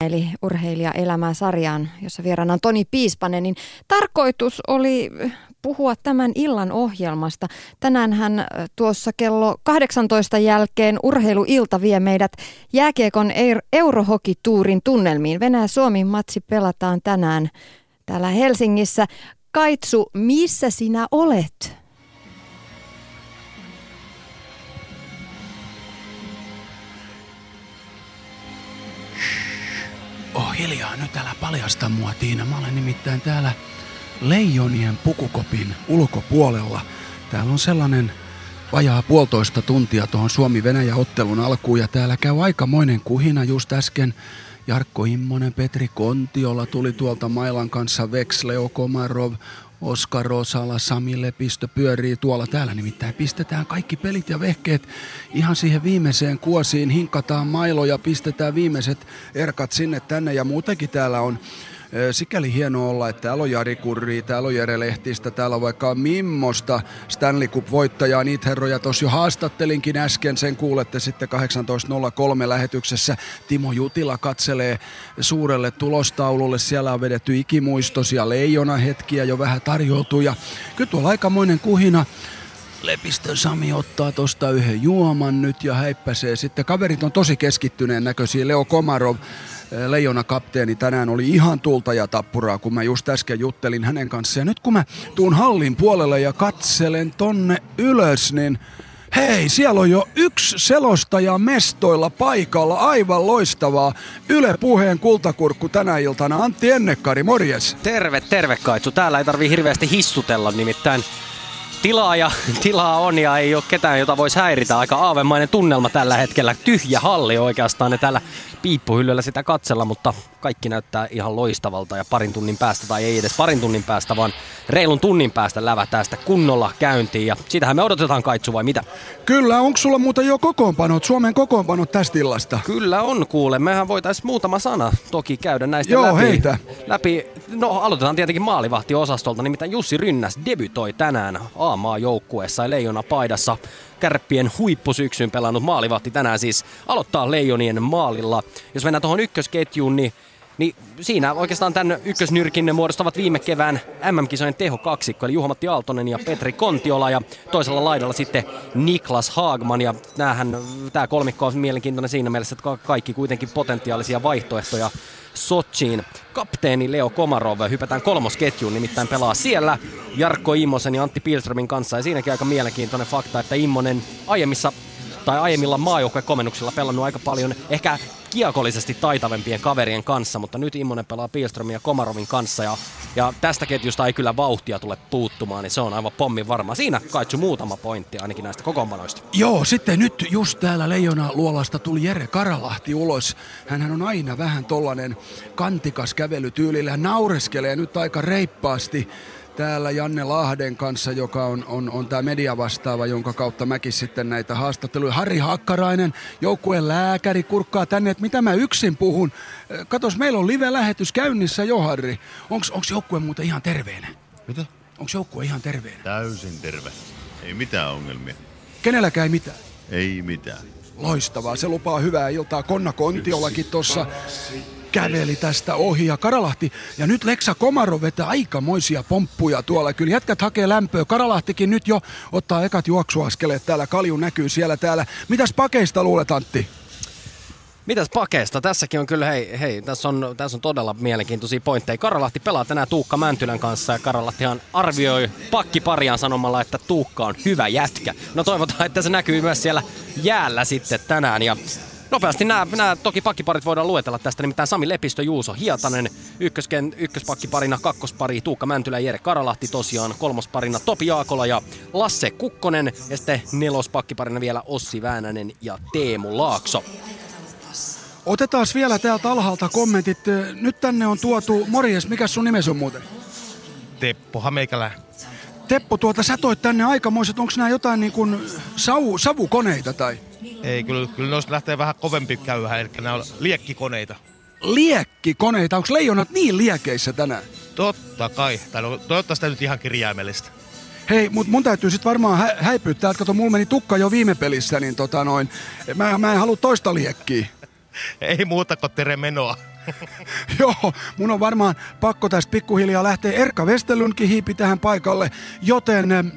eli urheilija sarjaan, jossa vieraana on Toni Piispanen, niin tarkoitus oli puhua tämän illan ohjelmasta. Tänään hän tuossa kello 18 jälkeen urheiluilta vie meidät jääkiekon Eurohokituurin tunnelmiin. Venäjä-Suomi matsi pelataan tänään täällä Helsingissä. Kaitsu, missä sinä olet? Oh hiljaa, nyt älä paljasta mua Tiina. Mä olen nimittäin täällä Leijonien pukukopin ulkopuolella. Täällä on sellainen vajaa puolitoista tuntia tuohon Suomi-Venäjä-ottelun alkuun ja täällä käy aikamoinen kuhina just äsken. Jarkko Immonen, Petri Kontiola tuli tuolta Mailan kanssa, Veksleo Komarov, Oskar Rosala, Sami Lepistö pyörii tuolla. Täällä nimittäin pistetään kaikki pelit ja vehkeet ihan siihen viimeiseen kuosiin. Hinkataan mailoja, pistetään viimeiset erkat sinne tänne ja muutenkin täällä on sikäli hienoa olla, että täällä on Jari Kurri, täällä on Jere Lehtistä, täällä on vaikka Mimmosta Stanley Cup-voittajaa. Niitä herroja tuossa jo haastattelinkin äsken, sen kuulette sitten 18.03 lähetyksessä. Timo Jutila katselee suurelle tulostaululle, siellä on vedetty ikimuistoisia leijona hetkiä jo vähän tarjoutuu ja kyllä tuolla aikamoinen kuhina. Lepistön Sami ottaa tosta yhden juoman nyt ja häippäsee. Sitten kaverit on tosi keskittyneen näköisiä. Leo Komarov leijona kapteeni tänään oli ihan tulta ja tappuraa, kun mä just äsken juttelin hänen kanssaan. Ja nyt kun mä tuun hallin puolelle ja katselen tonne ylös, niin Hei, siellä on jo yksi selostaja mestoilla paikalla, aivan loistavaa. Yle Puheen kultakurkku tänä iltana. Antti Ennekkari, morjes. Terve, terve Kaitsu. Täällä ei tarvi hirveästi hissutella, nimittäin tilaa ja tilaa on ja ei ole ketään, jota voisi häiritä. Aika aavemainen tunnelma tällä hetkellä. Tyhjä halli oikeastaan ne täällä piippuhyllyllä sitä katsella, mutta kaikki näyttää ihan loistavalta ja parin tunnin päästä, tai ei edes parin tunnin päästä, vaan reilun tunnin päästä lävätään sitä kunnolla käyntiin. Ja sitähän me odotetaan Kaitsu vai mitä? Kyllä, onko sulla muuten jo kokoonpanot, Suomen kokoonpanot tästä illasta? Kyllä on kuule, mehän voitaisiin muutama sana toki käydä näistä Joo, läpi. heitä. läpi. No aloitetaan tietenkin maalivahtiosastolta, nimittäin Jussi Rynnäs debytoi tänään A-maa joukkueessa ja leijona paidassa kärppien huippusyksyn pelannut maalivahti tänään siis aloittaa Leijonien maalilla. Jos mennään tuohon ykkösketjuun, niin niin siinä oikeastaan tämän ykkösnyrkin muodostavat viime kevään MM-kisojen tehokaksikko, eli Juha-Matti Aaltonen ja Petri Kontiola, ja toisella laidalla sitten Niklas Haagman, ja näähän, tämä kolmikko on mielenkiintoinen siinä mielessä, että kaikki kuitenkin potentiaalisia vaihtoehtoja Sochiin. Kapteeni Leo Komarov hypätään kolmosketjuun, nimittäin pelaa siellä Jarkko Immosen ja Antti Pilströmin kanssa. Ja siinäkin aika mielenkiintoinen fakta, että Immonen aiemmissa tai aiemmilla maajoukkuekomennuksilla pelannut aika paljon ehkä kiekollisesti taitavempien kaverien kanssa, mutta nyt Immonen pelaa Pilströmin ja Komarovin kanssa ja, ja tästä ketjusta ei kyllä vauhtia tule puuttumaan, niin se on aivan pommin varma. Siinä kaitsu muutama pointti ainakin näistä kokoonpanoista. Joo, sitten nyt just täällä Leijona luolasta tuli Jere Karalahti ulos. Hänhän on aina vähän tollanen kantikas kävelytyylillä. Naureskelee nyt aika reippaasti täällä Janne Lahden kanssa, joka on, on, on tämä mediavastaava, jonka kautta mäkin sitten näitä haastatteluja. Harri Hakkarainen, joukkueen lääkäri, kurkkaa tänne, että mitä mä yksin puhun. Katos, meillä on live-lähetys käynnissä jo, Harri. Onks, onks joukkue muuten ihan terveenä? Mitä? Onks joukkue ihan terveenä? Täysin terve. Ei mitään ongelmia. Kenelläkään ei mitään? Ei mitään. Loistavaa, se lupaa hyvää iltaa. Konna Kontiolakin tuossa käveli tästä ohi ja Karalahti. Ja nyt Leksa Komaro vetää aikamoisia pomppuja tuolla. Kyllä jätkät hakee lämpöä. Karalahtikin nyt jo ottaa ekat juoksuaskeleet täällä. Kalju näkyy siellä täällä. Mitäs pakeista luulet Antti? Mitäs pakeista? Tässäkin on kyllä, hei, hei tässä, on, tässä on todella mielenkiintoisia pointteja. Karalahti pelaa tänään Tuukka Mäntylän kanssa ja Karalahtihan arvioi pakkipariaan sanomalla, että Tuukka on hyvä jätkä. No toivotaan, että se näkyy myös siellä jäällä sitten tänään. Ja Nopeasti nämä, nämä toki pakkiparit voidaan luetella tästä, nimittäin Sami Lepistö, Juuso Hietanen, ykkösken, ykköspakkiparina, kakkospari Tuukka Mäntylä ja Jere Karalahti tosiaan, kolmosparina Topi Jaakola ja Lasse Kukkonen ja sitten nelospakkiparina vielä Ossi Väänänen ja Teemu Laakso. Otetaan vielä täältä alhaalta kommentit. Nyt tänne on tuotu, morjes, mikä sun nimesi on muuten? Teppo Hameikälä. Teppo, tuota sä toit tänne aikamoiset, onko nämä jotain niin kuin savu, savukoneita tai? Ei, kyllä, kyllä noista lähtee vähän kovempi käyhä, eli nämä on liekkikoneita. Liekkikoneita? Onko leijonat niin liekeissä tänään? Totta kai. Tai no, toivottavasti nyt ihan kirjaimellista. Hei, mut mun täytyy sitten varmaan hä- häipyä täältä. Kato, mulla meni tukka jo viime pelissä, niin tota noin, mä, mä en halua toista liekkiä. Ei muuta kuin tere menoa. Joo, mun on varmaan pakko tästä pikkuhiljaa lähteä. Erkka Westerlundkin hiipi tähän paikalle, joten em,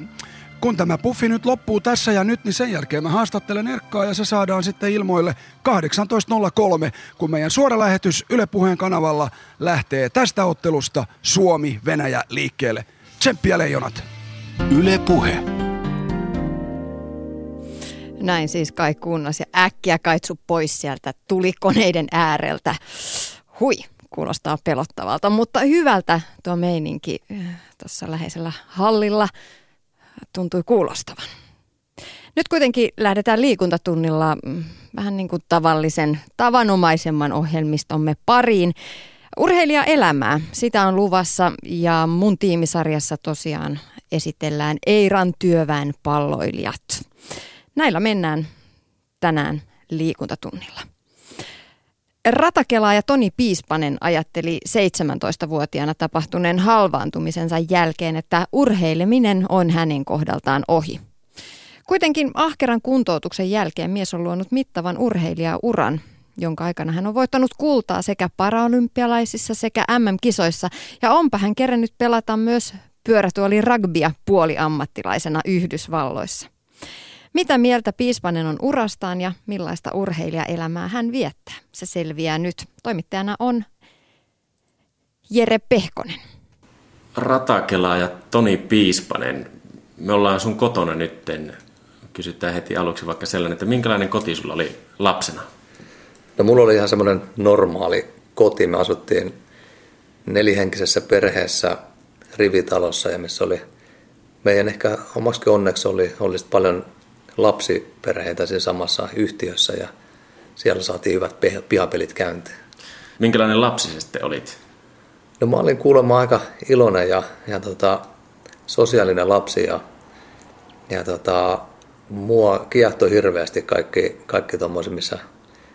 kun tämä puffi nyt loppuu tässä ja nyt, niin sen jälkeen mä haastattelen Erkkaa ja se saadaan sitten ilmoille 18.03, kun meidän suora lähetys Yle Puheen kanavalla lähtee tästä ottelusta Suomi-Venäjä liikkeelle. Tsemppiä leijonat! Yle Puhe. Näin siis Kai kunnas ja äkkiä kaitsu pois sieltä tulikoneiden ääreltä. Hui, kuulostaa pelottavalta, mutta hyvältä tuo meininki äh, tuossa läheisellä hallilla tuntui kuulostavan. Nyt kuitenkin lähdetään liikuntatunnilla mm, vähän niin kuin tavallisen, tavanomaisemman ohjelmistomme pariin. Urheilijaelämää, sitä on luvassa ja mun tiimisarjassa tosiaan esitellään Eiran työväen palloilijat. Näillä mennään tänään liikuntatunnilla. Ratakelaaja Toni Piispanen ajatteli 17-vuotiaana tapahtuneen halvaantumisensa jälkeen, että urheileminen on hänen kohdaltaan ohi. Kuitenkin ahkeran kuntoutuksen jälkeen mies on luonut mittavan urheilijauran, jonka aikana hän on voittanut kultaa sekä paraolympialaisissa sekä MM-kisoissa. Ja onpa hän kerännyt pelata myös pyörätuoli rugbya puoliammattilaisena Yhdysvalloissa. Mitä mieltä Piispanen on urastaan ja millaista urheilijaelämää hän viettää? Se selviää nyt. Toimittajana on Jere Pehkonen. Ratakela ja Toni Piispanen, me ollaan sun kotona nytten. Kysytään heti aluksi vaikka sellainen, että minkälainen koti sulla oli lapsena? No mulla oli ihan semmoinen normaali koti. Me asuttiin nelihenkisessä perheessä rivitalossa ja missä oli meidän ehkä omaksi onneksi oli, oli paljon lapsiperheitä siinä samassa yhtiössä ja siellä saatiin hyvät pe- pihapelit käyntiin. Minkälainen lapsi sitten olit? No mä olin kuulemma aika iloinen ja, ja tota, sosiaalinen lapsi ja, ja tota, mua kiehtoi hirveästi kaikki, kaikki tommoset, missä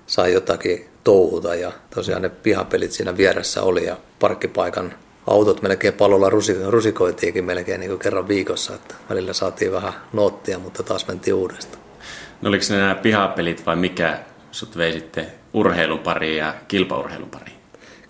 sai jotakin touhuta ja tosiaan ne pihapelit siinä vieressä oli ja parkkipaikan autot melkein pallolla rusikoitiinkin melkein niin kuin kerran viikossa, että välillä saatiin vähän noottia, mutta taas mentiin uudestaan. No oliko ne nämä pihapelit vai mikä sut vei sitten urheilun pariin ja kilpaurheilun pariin?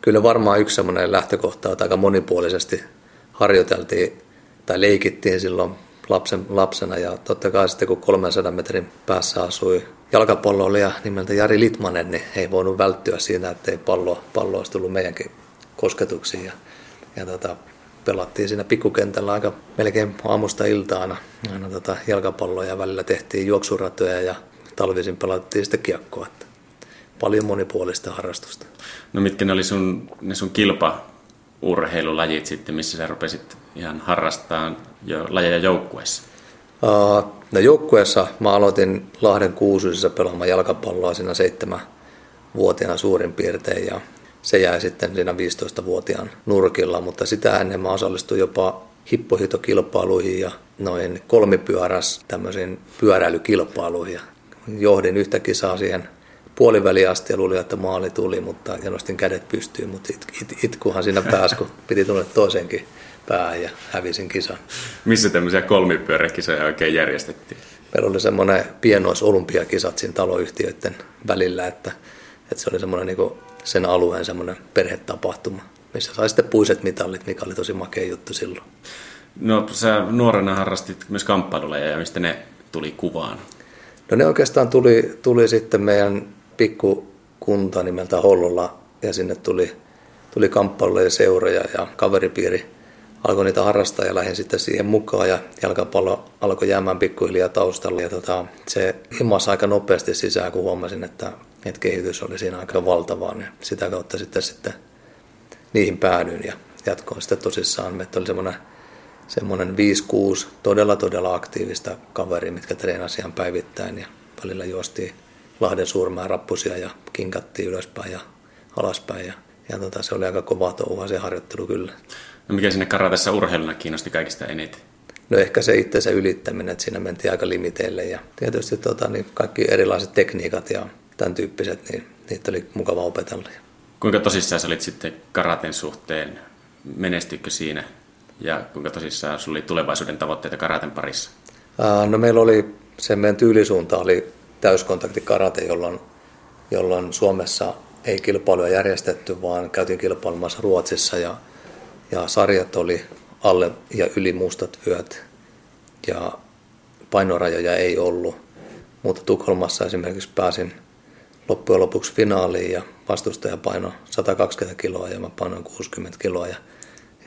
Kyllä varmaan yksi semmoinen lähtökohta, että aika monipuolisesti harjoiteltiin tai leikittiin silloin lapsen, lapsena ja totta kai sitten kun 300 metrin päässä asui jalkapalloilija nimeltä Jari Litmanen, niin ei voinut välttyä siitä, että ei pallo, pallo olisi tullut meidänkin kosketuksiin. Ja ja tota, pelattiin siinä pikkukentällä aika melkein aamusta iltaana aina tota jalkapalloa ja välillä tehtiin juoksuratoja ja talvisin pelattiin sitten kiekkoa. Että paljon monipuolista harrastusta. No mitkä ne oli sun, ne sun kilpaurheilulajit sitten, missä sä rupesit ihan harrastamaan jo lajeja joukkueessa? Uh, no joukkueessa mä aloitin Lahden kuusuisessa pelaamaan jalkapalloa siinä seitsemän vuotiaana suurin piirtein ja se jäi sitten siinä 15-vuotiaan nurkilla, mutta sitä ennen mä osallistuin jopa hippohitokilpailuihin ja noin kolmipyöräs tämmöisiin pyöräilykilpailuihin. Ja johdin yhtä kisaa siihen puoliväliin asti ja luulin, että maali tuli, mutta ja nostin kädet pystyyn, mutta it, it, itkuhan siinä pääsi, kun piti tulla toisenkin päähän ja hävisin kisan. Missä tämmöisiä kolmipyöräkisoja oikein järjestettiin? Meillä oli semmoinen pienois olympiakisat siinä taloyhtiöiden välillä, että, että se oli semmoinen niin sen alueen semmoinen perhetapahtuma, missä sai sitten puiset mitallit, mikä oli tosi makea juttu silloin. No sä nuorena harrastit myös kamppailuja ja mistä ne tuli kuvaan? No ne oikeastaan tuli, tuli sitten meidän pikkukunta nimeltä Hollolla ja sinne tuli, tuli kamppailuja seuroja ja kaveripiiri alkoi niitä harrastaa ja lähdin sitten siihen mukaan ja jalkapallo alkoi jäämään pikkuhiljaa taustalla ja tota, se imasi aika nopeasti sisään, kun huomasin, että että kehitys oli siinä aika valtavaa, niin sitä kautta sitten, sitten niihin päädyin ja jatkoin sitten tosissaan. Meitä oli semmoinen, semmoinen 5-6 todella todella aktiivista kaveri, mitkä treenasi ihan päivittäin ja välillä juostiin Lahden suurmään rappusia ja kinkattiin ylöspäin ja alaspäin ja, ja tota, se oli aika kova touhua se harjoittelu kyllä. No mikä sinne karatessa urheiluna kiinnosti kaikista eniten? No ehkä se itse se ylittäminen, että siinä mentiin aika limiteille ja tietysti tota, niin kaikki erilaiset tekniikat ja tämän tyyppiset, niin niitä oli mukava opetella. Kuinka tosissaan sä olit sitten karaten suhteen? Menestyikö siinä? Ja kuinka tosissaan sulla oli tulevaisuuden tavoitteita karaten parissa? No meillä oli, se meidän tyylisuunta oli täyskontakti karate, jolloin, jolloin Suomessa ei kilpailua järjestetty, vaan käytiin kilpailemassa Ruotsissa ja, ja sarjat oli alle ja yli mustat vyöt ja painorajoja ei ollut. Mutta Tukholmassa esimerkiksi pääsin loppujen lopuksi finaaliin ja vastustaja paino 120 kiloa ja mä painoin 60 kiloa ja,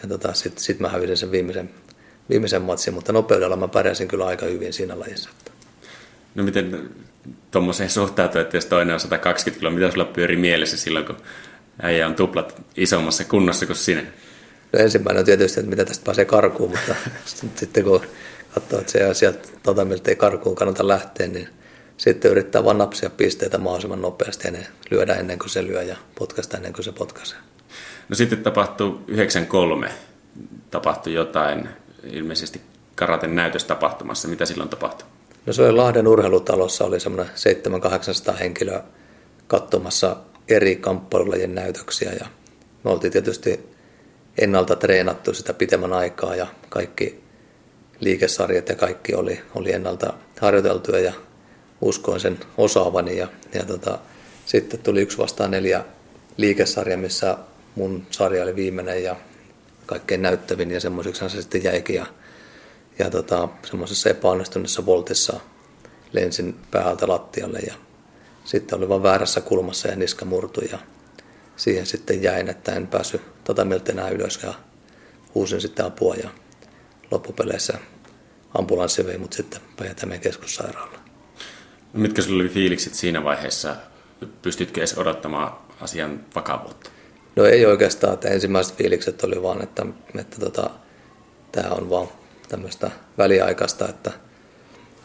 ja tota, sitten sit mä hävisin sen viimeisen, viimeisen matsin, mutta nopeudella mä pärjäsin kyllä aika hyvin siinä lajissa. No miten tuommoiseen suhtautuu, että jos toinen on 120 kiloa, mitä sulla pyöri mielessä silloin, kun äijä on tuplat isommassa kunnossa kuin sinä? No ensimmäinen on tietysti, että mitä tästä pääsee karkuun, mutta sitten kun katsoo, että se sieltä tota, miltä ei karkuun kannata lähteä, niin sitten yrittää vaan napsia pisteitä mahdollisimman nopeasti ja lyödä ennen kuin se lyö ja potkaista ennen kuin se potkaisee. No sitten tapahtuu 93, tapahtui jotain ilmeisesti karaten näytöstapahtumassa. Mitä silloin tapahtui? No se oli Lahden urheilutalossa, oli semmoinen 700-800 henkilöä katsomassa eri kamppailulajien näytöksiä ja me oltiin tietysti ennalta treenattu sitä pitemmän aikaa ja kaikki liikesarjat ja kaikki oli, oli ennalta harjoiteltuja ja uskoin sen osaavani ja, ja tota, sitten tuli yksi vastaan neljä liikesarja, missä mun sarja oli viimeinen ja kaikkein näyttävin ja semmoiseksi se sitten jäikin ja, ja tota, semmoisessa epäonnistuneessa voltissa lensin päältä lattialle ja sitten oli vain väärässä kulmassa ja niska murtui ja siihen sitten jäin, että en päässyt tota miltä enää ylös ja huusin sitten apua ja loppupeleissä ambulanssi vei mut sitten Päijät-Hämeen keskussairaalaan. Mitkä sinulla oli fiilikset siinä vaiheessa? Pystytkö edes odottamaan asian vakavuutta? No ei oikeastaan, että ensimmäiset fiilikset oli vaan, että, että tota, tämä on vaan tämmöistä väliaikaista, että,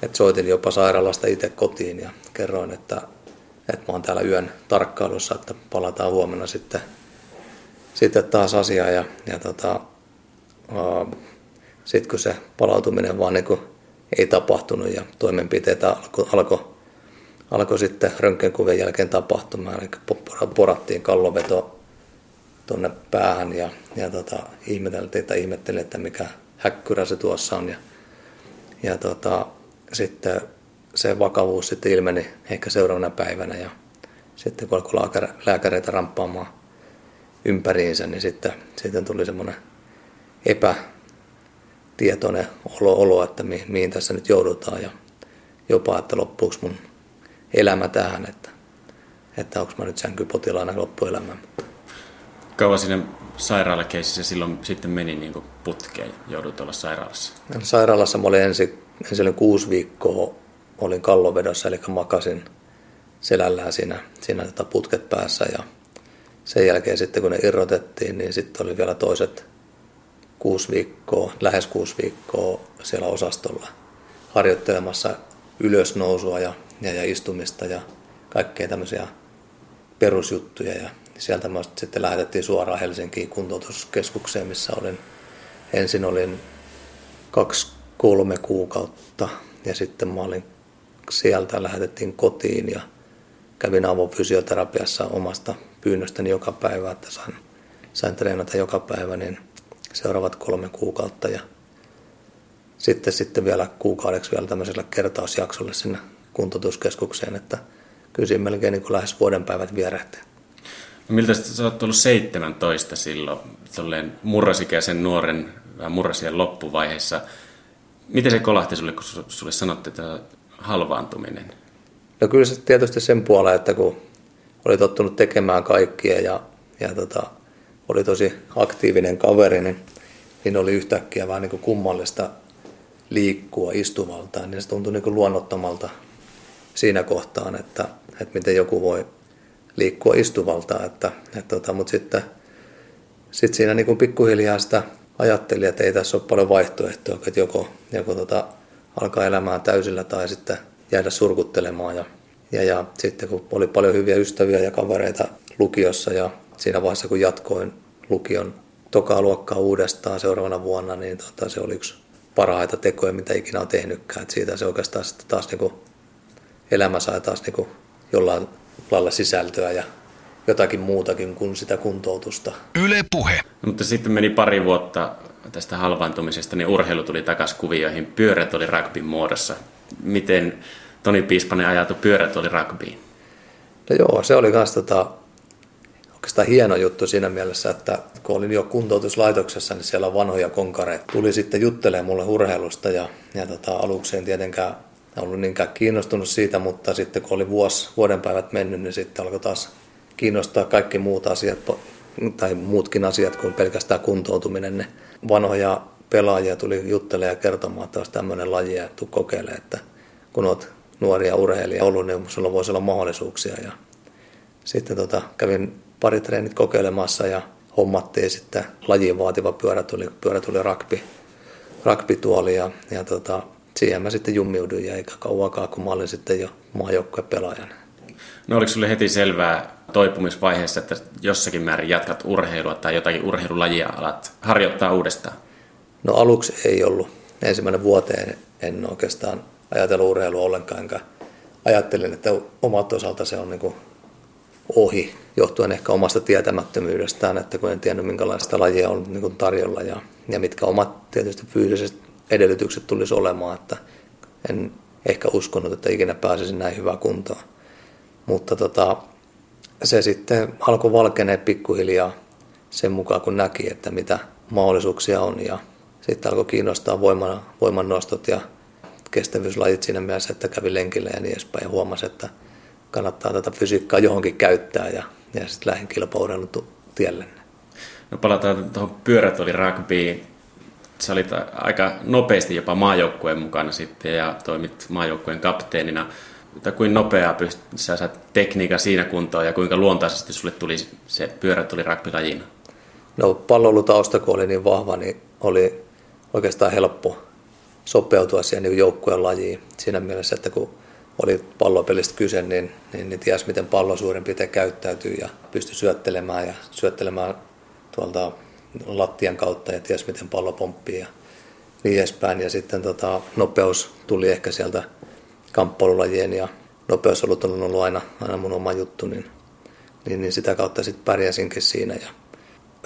että soitin jopa sairaalasta itse kotiin ja kerroin, että, että mä oon täällä yön tarkkailussa, että palataan huomenna sitten, sitten taas asiaan ja, ja tota, sitten kun se palautuminen vaan niin kuin ei tapahtunut ja toimenpiteitä alkoi alko, alko sitten röntgenkuvien jälkeen tapahtumaan, eli porattiin kalloveto tuonne päähän ja, ja tota, ihmeteltiin, että ihmettelin, että mikä häkkyrä se tuossa on. Ja, ja tota, sitten se vakavuus sitten ilmeni ehkä seuraavana päivänä ja sitten kun alkoi lääkäreitä ramppaamaan ympäriinsä, niin sitten, sitten tuli semmoinen epätietoinen olo, olo että mi, mihin tässä nyt joudutaan ja jopa, että loppuuko mun elämä tähän, että, että onko mä nyt sänkypotilaana loppuelämän. Kauan sinne sairaalakeisissä silloin sitten meni niin putkeen, joudut olla sairaalassa? Sairaalassa mä olin ensin, ensin kuusi viikkoa olin kallovedossa, eli makasin selällään siinä, siinä tota putket päässä ja sen jälkeen sitten kun ne irrotettiin, niin sitten oli vielä toiset kuusi viikkoa, lähes kuusi viikkoa siellä osastolla harjoittelemassa ylösnousua ja, ja, ja istumista ja kaikkea tämmöisiä perusjuttuja. Ja sieltä mä sitten lähetettiin suoraan Helsinkiin kuntoutuskeskukseen, missä olin, ensin olin kaksi kolme kuukautta ja sitten mä olin sieltä lähetettiin kotiin ja kävin avofysioterapiassa omasta pyynnöstäni joka päivä, että sain, sain treenata joka päivä, niin seuraavat kolme kuukautta ja sitten, sitten vielä kuukaudeksi vielä tämmöisellä kertausjaksolle sinne kuntoutuskeskukseen, että kyllä siinä melkein niin kuin lähes vuoden päivät vierähti. No miltä sä oot ollut 17 silloin, tolleen murrosikäisen nuoren, vähän murrosien loppuvaiheessa. Miten se kolahti sulle, kun sulle sanottiin, että halvaantuminen? No kyllä se tietysti sen puolella, että kun oli tottunut tekemään kaikkia ja, ja tota, oli tosi aktiivinen kaveri, niin, niin oli yhtäkkiä vähän niin kuin kummallista liikkua istuvaltaan, niin se tuntui niin kuin luonnottomalta siinä kohtaan, että, että miten joku voi liikkua istuvaltaan. Että, että tota, mutta sitten sit siinä niin kuin pikkuhiljaa sitä ajatteli, että ei tässä ole paljon vaihtoehtoja, että joko, joko tota, alkaa elämään täysillä tai sitten jäädä surkuttelemaan. Ja, ja, ja sitten kun oli paljon hyviä ystäviä ja kavereita lukiossa ja siinä vaiheessa kun jatkoin lukion tokaa luokkaa uudestaan seuraavana vuonna, niin tota, se oli yksi parhaita tekoja, mitä ikinä on tehnytkään. Et siitä se oikeastaan sitten taas niinku elämä sai taas niinku jollain lailla sisältöä ja jotakin muutakin kuin sitä kuntoutusta. Yle puhe. No, mutta sitten meni pari vuotta tästä halvaantumisesta, niin urheilu tuli takaisin kuvioihin. Pyörät oli rugbyn muodossa. Miten Toni Piispanen ajatui pyörät oli rugbyin? No joo, se oli myös tota, oikeastaan hieno juttu siinä mielessä, että kun olin jo kuntoutuslaitoksessa, niin siellä vanhoja konkareita tuli sitten juttelemaan mulle urheilusta ja, ja tota, aluksi en tietenkään ollut niinkään kiinnostunut siitä, mutta sitten kun oli vuosi, vuodenpäivät mennyt, niin sitten alkoi taas kiinnostaa kaikki muut asiat tai muutkin asiat kuin pelkästään kuntoutuminen. Ne vanhoja pelaajia tuli juttelemaan ja kertomaan, että olisi tämmöinen laji ja tuu kokeile, että kun olet nuoria urheilija ollut, niin sulla voisi olla mahdollisuuksia. Ja sitten tota, kävin pari treenit kokeilemassa ja hommattiin sitten lajiin vaativa pyörä tuli, pyörä tuli rugby, rugby-tuoli ja, ja tota, siihen mä sitten jummiuduin ja eikä kauankaan, kun mä olin sitten jo maajoukkueen pelaajana. No oliko sulle heti selvää toipumisvaiheessa, että jossakin määrin jatkat urheilua tai jotakin urheilulajia alat harjoittaa uudestaan? No aluksi ei ollut. Ensimmäinen vuoteen en oikeastaan ajatellut urheilua ollenkaan, enkä ajattelin, että omat osalta se on niin ohi, johtuen ehkä omasta tietämättömyydestään, että kun en tiennyt minkälaista lajia on niin tarjolla ja, ja mitkä omat tietysti fyysiset edellytykset tulisi olemaan, että en ehkä uskonut, että ikinä pääsisin näin hyvää kuntoon. Mutta tota, se sitten alkoi valkenee pikkuhiljaa sen mukaan, kun näki, että mitä mahdollisuuksia on. Ja sitten alkoi kiinnostaa voiman, voimannostot ja kestävyyslajit siinä mielessä, että kävi lenkillä ja niin edespäin. Ja huomasi, että kannattaa tätä fysiikkaa johonkin käyttää ja, ja sitten lähdin kilpaurheilun tielle. No palataan tuohon pyörätuoli rugbyin. Sä olit aika nopeasti jopa maajoukkueen mukana sitten ja toimit maajoukkueen kapteenina tai kuinka nopeaa pystyt, sä saat tekniikan siinä kuntoon ja kuinka luontaisesti sulle tuli se pyörä tuli rakkilajina? No pallolutausta kun oli niin vahva, niin oli oikeastaan helppo sopeutua siihen niin joukkueen lajiin. Siinä mielessä, että kun oli pallopelistä kyse, niin, niin, niin ties miten pallo suurin piirtein käyttäytyy ja pystyi syöttelemään ja syöttelemään tuolta lattian kautta ja ties miten pallo pomppii ja niin edespäin. Ja sitten tota, nopeus tuli ehkä sieltä kamppailulajien ja nopeusolut on ollut aina, aina mun oma juttu, niin, niin, niin sitä kautta sitten pärjäsinkin siinä. Ja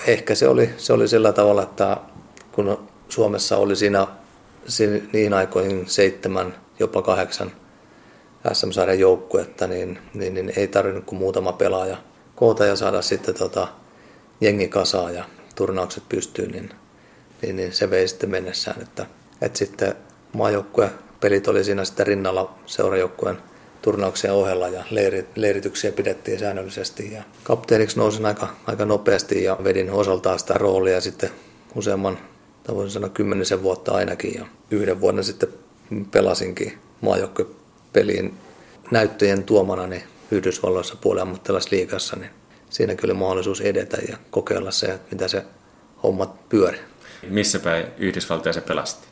ehkä se oli, se oli sillä tavalla, että kun Suomessa oli siinä, siinä niin aikoihin seitsemän, jopa kahdeksan SM-sarjan joukkuetta, niin, niin, niin, ei tarvinnut kuin muutama pelaaja koota ja saada sitten tota, jengi kasaa ja turnaukset pystyyn, niin, niin, niin se vei sitten mennessään, että, että sitten maajoukkue pelit oli siinä sitten rinnalla seurajoukkueen turnauksia ohella ja leirityksiä pidettiin säännöllisesti. Ja kapteeniksi nousin aika, aika nopeasti ja vedin osaltaan sitä roolia sitten useamman, tai voisin sanoa kymmenisen vuotta ainakin. Ja yhden vuoden sitten pelasinkin maajoukkuepeliin näyttöjen tuomana niin Yhdysvalloissa puoliammattilaisliigassa, niin siinä kyllä mahdollisuus edetä ja kokeilla se, että mitä se hommat pyöri. Missä päin Yhdysvaltoja se pelasti?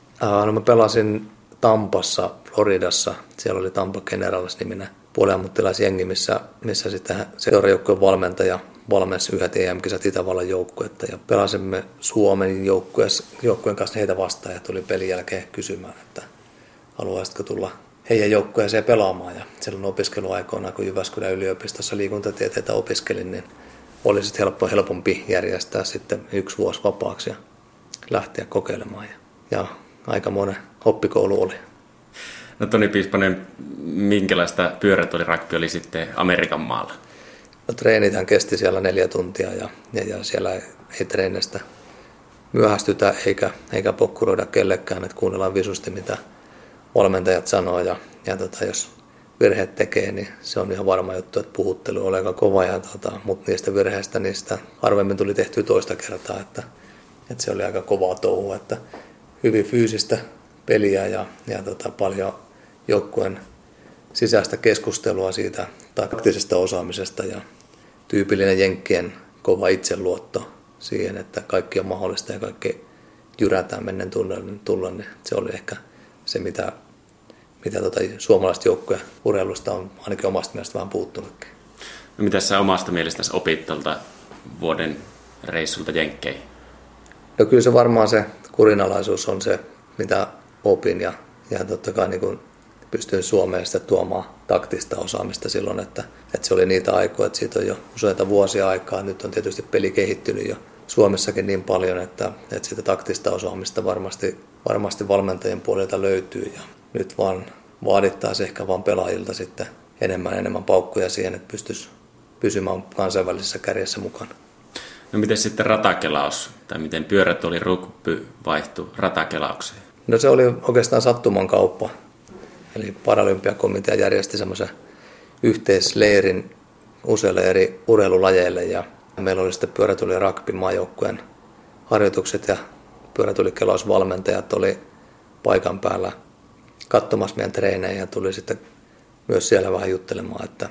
no mä pelasin Tampassa, Floridassa. Siellä oli Tampa Generals niminen puoliammattilaisjengi, missä, missä sitten seurajoukkueen valmentaja valmensi yhdet EM-kisat Itävallan joukkuetta ja pelasimme Suomen joukkueen kanssa heitä vastaan ja tuli pelin jälkeen kysymään, että haluaisitko tulla heidän joukkueeseen pelaamaan. Ja silloin opiskeluaikoina, kun Jyväskylän yliopistossa liikuntatieteitä opiskelin, niin oli sitten helppo, helpompi järjestää sitten yksi vuosi vapaaksi ja lähteä kokeilemaan. Ja, ja aika monen oppikoulu oli. No Toni Piispanen, minkälaista pyörätuolirugby oli sitten Amerikan maalla? No treenithän kesti siellä neljä tuntia ja, ja, ja siellä ei, ei treenistä myöhästytä eikä, eikä pokkuroida kellekään, että kuunnellaan visusti mitä valmentajat sanoo ja, ja tota, jos virheet tekee, niin se on ihan varma juttu, että puhuttelu oli aika kova, ja, tota, mutta niistä virheistä niistä harvemmin tuli tehty toista kertaa, että, että se oli aika kovaa touhua, että hyvin fyysistä peliä ja, ja tota, paljon joukkueen sisäistä keskustelua siitä taktisesta osaamisesta ja tyypillinen jenkkien kova itseluotto siihen, että kaikki on mahdollista ja kaikki jyrätään menneen tulla, niin se oli ehkä se, mitä, mitä tota suomalaista joukkoja urheilusta on ainakin omasta mielestä vähän puuttunutkin. No mitä sä omasta mielestäsi opit tuolta vuoden reissulta Jenkkeihin? No kyllä se varmaan se kurinalaisuus on se, mitä opin ja, ja totta kai niin pystyin Suomeen sitä tuomaan taktista osaamista silloin, että, että se oli niitä aikoja, että siitä on jo useita vuosia aikaa. Nyt on tietysti peli kehittynyt jo Suomessakin niin paljon, että, että sitä taktista osaamista varmasti, varmasti valmentajien puolelta löytyy ja nyt vaan vaadittaisiin ehkä vaan pelaajilta sitten enemmän enemmän paukkuja siihen, että pystyisi pysymään kansainvälisessä kärjessä mukana. No miten sitten ratakelaus, tai miten pyörät oli rugby vaihtu ratakelaukseen? No se oli oikeastaan sattuman kauppa. Eli Paralympiakomitea järjesti semmoisen yhteisleirin useille eri urheilulajeille ja meillä oli sitten pyörätuli rugby maajoukkueen harjoitukset ja pyörätulikelausvalmentajat oli paikan päällä katsomassa meidän treenejä ja tuli sitten myös siellä vähän juttelemaan, että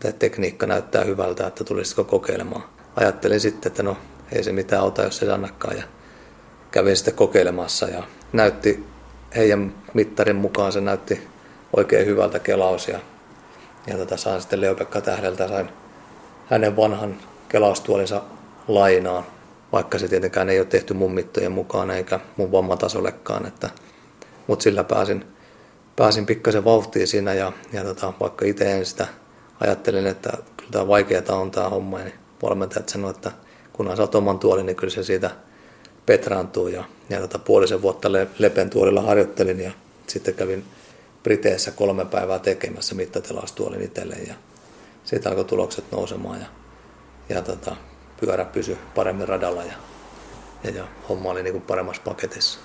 tämä tekniikka näyttää hyvältä, että tulisiko kokeilemaan. Ajattelin sitten, että no ei se mitään auta, jos se annakaan ja kävin sitten kokeilemassa ja näytti heidän mittarin mukaan se näytti oikein hyvältä kelaus ja, ja tota, sain sitten Leopekka Tähdeltä sain hänen vanhan kelaustuolinsa lainaan, vaikka se tietenkään ei ole tehty mun mittojen mukaan eikä mun vammatasollekaan, että, mutta sillä pääsin, pääsin pikkasen vauhtiin siinä ja, ja tota, vaikka itse en sitä ajattelin, että kyllä tämä vaikeaa on tämä homma, niin valmentajat sanoivat, että kunhan saat oman tuolin, niin kyllä se siitä petraantuu. Ja, ja tota, puolisen vuotta le, Lepen tuolilla harjoittelin ja sitten kävin Briteissä kolme päivää tekemässä mittatilastuolin itselleen ja siitä alkoi tulokset nousemaan ja, ja tota, pyörä pysyi paremmin radalla ja, ja, ja homma oli niin kuin paremmassa paketissa.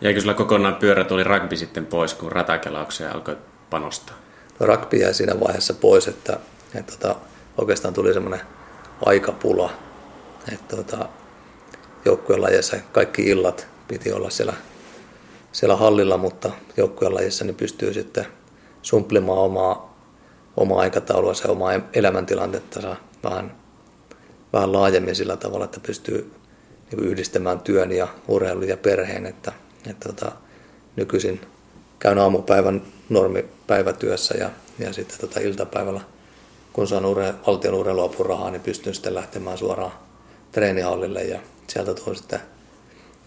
Jäikö sulla kokonaan pyörä tuli rugby sitten pois, kun ratakelaukseen alkoi panostaa? No rugby jäi siinä vaiheessa pois, että, että tota, oikeastaan tuli semmoinen aikapula. Että tota, joukkueen lajeissa kaikki illat piti olla siellä, siellä hallilla, mutta joukkueen lajeissa niin pystyy sitten sumplimaan omaa, omaa aikataulua ja omaa elämäntilannetta vähän, vähän laajemmin sillä tavalla, että pystyy niin yhdistämään työn ja urheilun ja perheen. Että, että tota, nykyisin käyn aamupäivän normipäivätyössä ja, ja sitten tota iltapäivällä, kun saan urhe, valtion urheiluapurahaa, niin pystyn sitten lähtemään suoraan treenihallille ja sieltä tuon sitten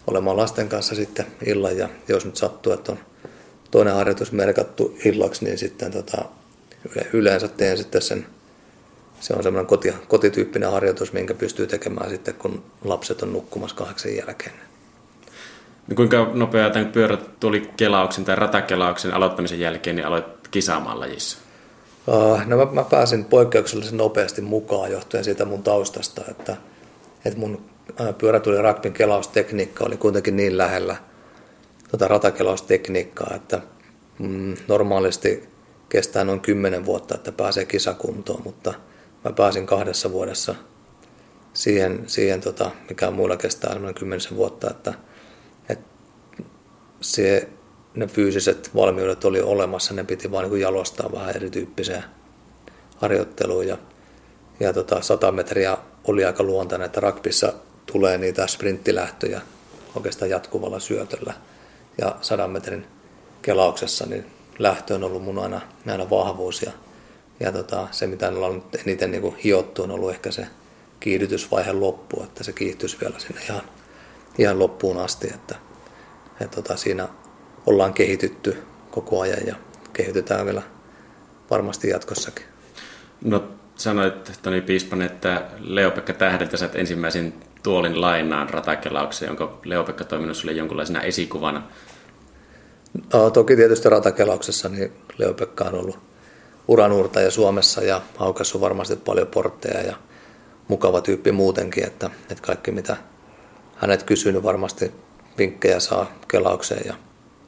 olemaan lasten kanssa sitten illan ja jos nyt sattuu, että on toinen harjoitus merkattu illaksi, niin sitten tota, yleensä teen sitten sen, se on semmoinen koti, kotityyppinen harjoitus, minkä pystyy tekemään sitten, kun lapset on nukkumassa kahdeksan jälkeen. No kuinka nopeaa tämän pyörät tuli kelauksen tai ratakelauksen aloittamisen jälkeen, niin aloit kisaamaan lajissa? Uh, no mä, mä pääsin poikkeuksellisen nopeasti mukaan johtuen siitä mun taustasta, että, että mun pyörätuli rakpin kelaustekniikka oli kuitenkin niin lähellä tota ratakelaustekniikkaa, että mm, normaalisti kestää noin 10 vuotta, että pääsee kisakuntoon, mutta mä pääsin kahdessa vuodessa siihen, siihen tota, mikä muilla kestää noin 10 vuotta, että, että se, ne fyysiset valmiudet oli olemassa, ne piti vain niin jalostaa vähän erityyppiseen harjoitteluun ja, ja tota, 100 metriä oli aika luontainen, että rakpissa tulee niitä sprinttilähtöjä oikeastaan jatkuvalla syötöllä. Ja sadan metrin kelauksessa niin lähtö on ollut mun aina, aina vahvuus. Ja, ja tota, se, mitä on nyt eniten niin kuin hiottu, on ollut ehkä se kiihdytysvaihe loppu, että se kiihtyisi vielä sinne ihan, ihan loppuun asti. Että, että tota, siinä ollaan kehitytty koko ajan ja kehitytään vielä varmasti jatkossakin. No sanoit Toni Piispanen, että Leo-Pekka Tähdeltä sä ensimmäisen tuolin lainaan ratakelaukseen. Onko Leopekka toiminut sulle jonkunlaisena esikuvana? No, toki tietysti ratakelauksessa niin Leopekka on ollut uranuurtaja Suomessa ja haukassut varmasti paljon portteja ja mukava tyyppi muutenkin, että, että kaikki mitä hänet kysynyt varmasti vinkkejä saa kelaukseen. Ja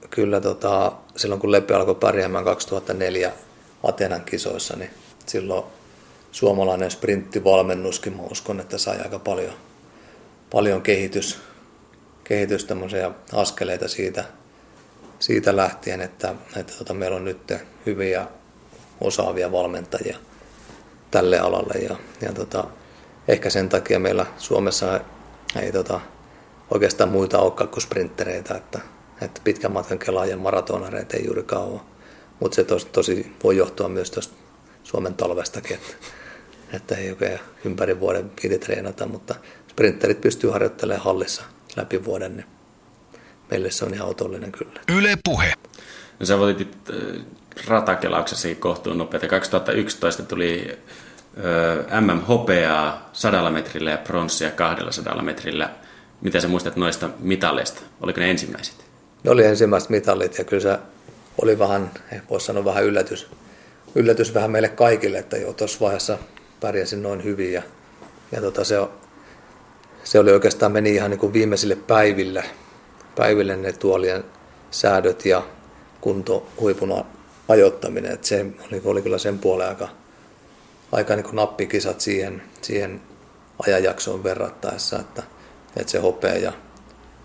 kyllä tota, silloin kun Lepi alkoi pärjäämään 2004 Atenan kisoissa, niin silloin suomalainen sprinttivalmennuskin, mä uskon, että sai aika paljon paljon kehitys, kehitys askeleita siitä, siitä lähtien, että, että tota, meillä on nyt hyviä osaavia valmentajia tälle alalle ja, ja tota, ehkä sen takia meillä Suomessa ei tota, oikeastaan muita olekaan kuin sprinttereitä, että, että pitkän matkan kelaajien maratonareita ei juurikaan ole. Mutta se tos, tosi voi johtua myös tuosta Suomen talvestakin, että, että ei oikein ympäri vuoden piti treenata, mutta sprinterit pystyy harjoittelemaan hallissa läpi vuoden, niin meille se on ihan otollinen kyllä. Yle Puhe. No sä voitit äh, ratakelauksesi kohtuun nopeasti. 2011 tuli äh, MM hopeaa sadalla metrillä ja pronssia 200 metrillä. Mitä sä muistat noista mitaleista? Oliko ne ensimmäiset? Ne oli ensimmäiset mitalit ja kyllä se oli vähän, voisi sanoa vähän yllätys, yllätys vähän meille kaikille, että jo tuossa vaiheessa pärjäsin noin hyvin ja, ja tota, se, se oli oikeastaan meni ihan niin kuin viimeisille päiville, päiville ne tuolien säädöt ja kunto huipuna ajoittaminen. Et se oli, oli, kyllä sen puolen aika, aika niin nappikisat siihen, siihen ajanjaksoon verrattaessa, että, että se hopea ja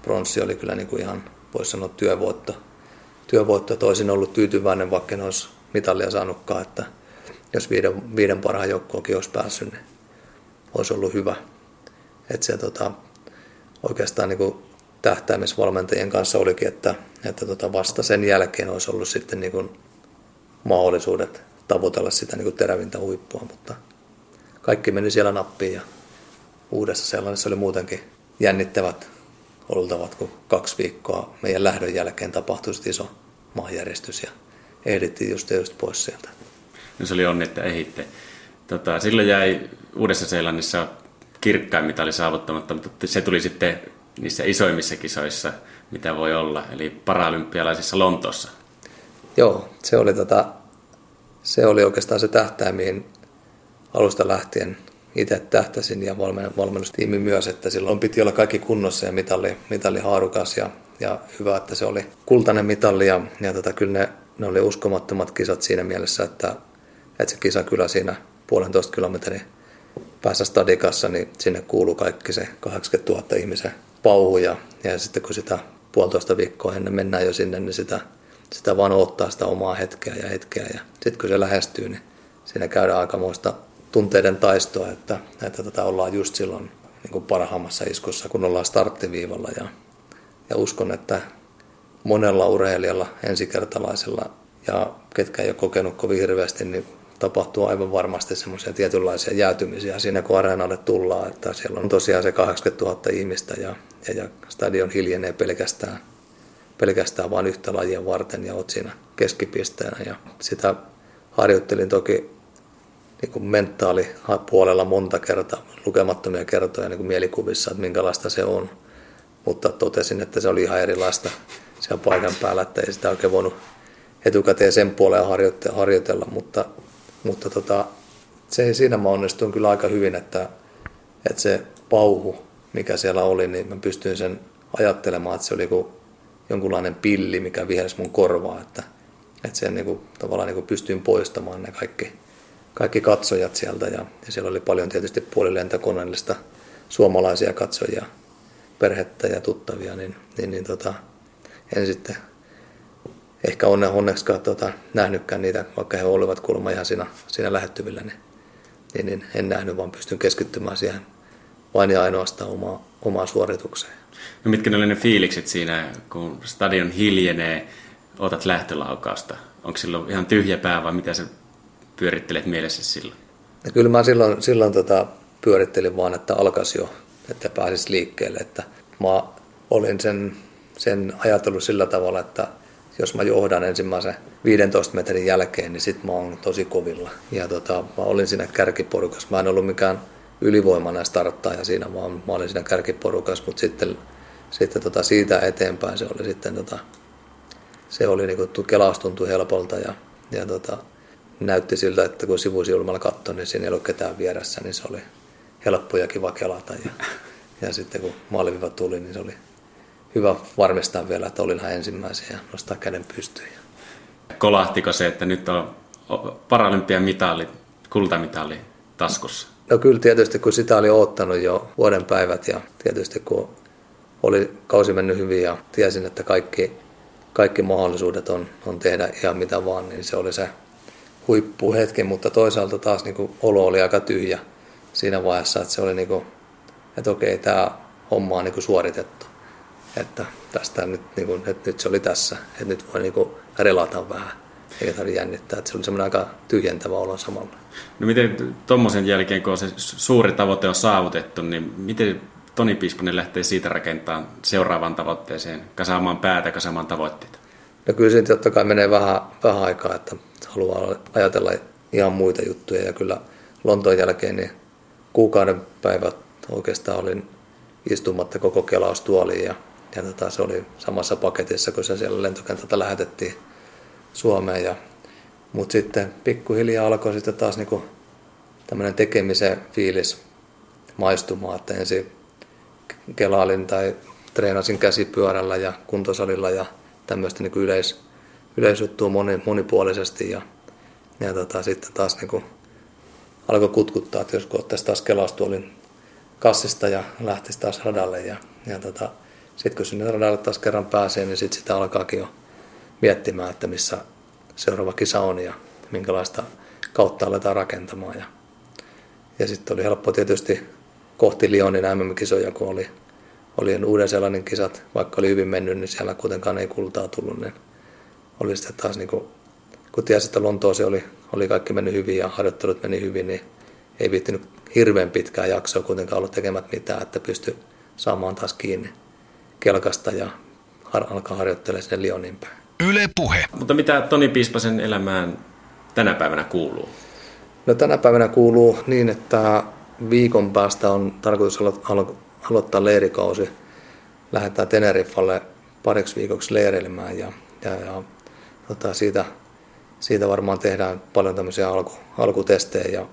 pronssi oli kyllä niin kuin ihan, voisi sanoa, työvoitto. Työvoitto toisin ollut tyytyväinen, vaikka en olisi mitallia saanutkaan, että jos viiden, viiden parhaan joukkoonkin olisi päässyt, niin olisi ollut hyvä. Että se tota, oikeastaan niin kuin tähtäimisvalmentajien kanssa olikin, että, että tota vasta sen jälkeen olisi ollut sitten niin kuin mahdollisuudet tavoitella sitä niin kuin terävintä huippua, mutta kaikki meni siellä nappiin ja uudessa sellaisessa oli muutenkin jännittävät oltavat, kun kaksi viikkoa meidän lähdön jälkeen tapahtui iso maanjärjestys ja ehdittiin just just pois sieltä. No se oli onni, että ehitte. Tota, silloin jäi Uudessa Seelannissa kirkkain mitali saavuttamatta, mutta se tuli sitten niissä isoimmissa kisoissa, mitä voi olla, eli paralympialaisissa Lontoossa. Joo, se oli, tota, se oli oikeastaan se tähtäin, mihin alusta lähtien itse tähtäsin ja valmennustiimi myös, että silloin piti olla kaikki kunnossa ja mitalli, mitalli haarukas ja, ja hyvä, että se oli kultainen mitalli ja, ja tota, kyllä ne, ne oli uskomattomat kisat siinä mielessä, että, että se kisa kyllä siinä puolentoista kilometrin päässä stadikassa, niin sinne kuuluu kaikki se 80 000 ihmisen pauhu ja, ja sitten kun sitä puolitoista viikkoa ennen mennään jo sinne, niin sitä, sitä vaan ottaa sitä omaa hetkeä ja hetkeä ja sitten kun se lähestyy, niin siinä käydään aikamoista tunteiden taistoa, että, että tätä ollaan just silloin niin kuin parhaimmassa iskussa, kun ollaan starttiviivalla. Ja, ja uskon, että monella urheilijalla, ensikertalaisella ja ketkä ei ole kokenut kovin hirveästi, niin tapahtuu aivan varmasti semmoisia tietynlaisia jäätymisiä siinä, kun areenalle tullaan. Että siellä on tosiaan se 80 000 ihmistä ja, ja, ja stadion hiljenee pelkästään, pelkästään vain yhtä lajia varten ja oot siinä keskipisteenä. Ja sitä harjoittelin toki niin kuin mentaalipuolella monta kertaa, lukemattomia kertoja niin kuin mielikuvissa, että minkälaista se on. Mutta totesin, että se oli ihan erilaista siellä paikan päällä, että ei sitä oikein voinut etukäteen sen puoleen harjoitella, mutta, mutta tota, se, siinä mä onnistuin kyllä aika hyvin, että, että se pauhu, mikä siellä oli, niin mä pystyin sen ajattelemaan, että se oli kuin jonkunlainen pilli, mikä vihelsi mun korvaa, että, että sen niin kuin, tavallaan niin kuin pystyin poistamaan ne kaikki, kaikki katsojat sieltä. Ja, ja siellä oli paljon tietysti puolilentokoneellista suomalaisia katsojia, perhettä ja tuttavia, niin, niin, niin tota, en sitten ehkä onne, onneksi tota, nähnytkään niitä, vaikka he olivat kuulemma ihan siinä, siinä lähettyvillä, niin, niin, niin, en nähnyt, vaan pystyn keskittymään siihen vain ja ainoastaan omaa, omaa suoritukseen. No mitkä ne oli ne fiilikset siinä, kun stadion hiljenee, otat lähtölaukausta? Onko silloin ihan tyhjä pää vai mitä se pyörittelet mielessä silloin? Ja kyllä mä silloin, silloin tota, pyörittelin vaan, että alkaisi jo, että pääsisi liikkeelle. Että mä olin sen, sen ajatellut sillä tavalla, että jos mä johdan ensimmäisen 15 metrin jälkeen, niin sit mä oon tosi kovilla. Ja tota, mä olin siinä kärkiporukassa. Mä en ollut mikään ylivoimainen starttaja siinä, vaan mä olin siinä kärkiporukassa, mutta sitten, sitten tota siitä eteenpäin se oli sitten tota, se oli niinku, kelaus tuntui helpolta ja, ja tota, näytti siltä, että kun sivusilmalla katsoi, niin siinä ei ollut ketään vieressä, niin se oli helppo ja kiva kelata. Ja, ja sitten kun maaliviva tuli, niin se oli hyvä varmistaa vielä, että olin ihan ensimmäisiä ja nostaa käden pystyyn. Kolahtiko se, että nyt on paralympian mitali, kultamitali taskussa? No kyllä tietysti, kun sitä oli ottanut jo vuoden päivät ja tietysti kun oli kausi mennyt hyvin ja tiesin, että kaikki, kaikki mahdollisuudet on, on tehdä ihan mitä vaan, niin se oli se huippuhetki, mutta toisaalta taas niin kuin olo oli aika tyhjä siinä vaiheessa, että se oli niin kuin, että okei, tämä homma on niin kuin suoritettu. Että tästä nyt, niin kuin, että nyt se oli tässä, että nyt voi niin kuin relata vähän, eikä tarvitse jännittää. Että se oli semmoinen aika tyhjentävä olo samalla. No miten tuommoisen jälkeen, kun se suuri tavoite on saavutettu, niin miten Toni Piisponen lähtee siitä rakentamaan seuraavaan tavoitteeseen, kasaamaan päätä, kasaamaan tavoitteita? No kyllä siitä totta kai menee vähän, vähän aikaa, että haluaa ajatella ihan muita juttuja. Ja kyllä Lontoon jälkeen niin kuukauden päivät oikeastaan olin istumatta koko kelaustuoliin ja, ja tota, se oli samassa paketissa, kun se siellä lentokentältä lähetettiin Suomeen. Ja, mutta sitten pikkuhiljaa alkoi sitten taas niinku tämmöinen tekemisen fiilis maistumaan, että ensin kelailin tai treenasin käsipyörällä ja kuntosalilla ja tämmöistä niin yleis, yleisjuttua moni, monipuolisesti ja, ja tota, sitten taas niin kuin alkoi kutkuttaa, että jos ottaisi taas kelaustuolin kassista ja lähtisi taas radalle ja, ja tota, sitten kun sinne radalle taas kerran pääsee, niin sitten sitä alkaakin jo miettimään, että missä seuraava kisa on ja minkälaista kautta aletaan rakentamaan. Ja, ja sitten oli helppo tietysti kohti Lyonin MM-kisoja, kun oli, oli uuden sellainen kisat, vaikka oli hyvin mennyt, niin siellä kuitenkaan ei kultaa tullut, niin oli sitten taas niin kuin, kun tiesi, että Lontoosi oli, oli kaikki mennyt hyvin ja harjoittelut meni hyvin, niin ei viittinyt hirveän pitkää jaksoa kuitenkaan ollut tekemät mitään, että pystyi saamaan taas kiinni kelkasta ja har- alkaa harjoittelemaan sinne Lyonin päin. Yle Puhe. Mutta mitä Toni Piispasen elämään tänä päivänä kuuluu? No tänä päivänä kuuluu niin, että viikon päästä on tarkoitus alo- alo- aloittaa leirikausi. Lähdetään Teneriffalle pariksi viikoksi leireilemään ja, ja, ja tota, siitä, siitä varmaan tehdään paljon tämmöisiä alku, alkutestejä ja,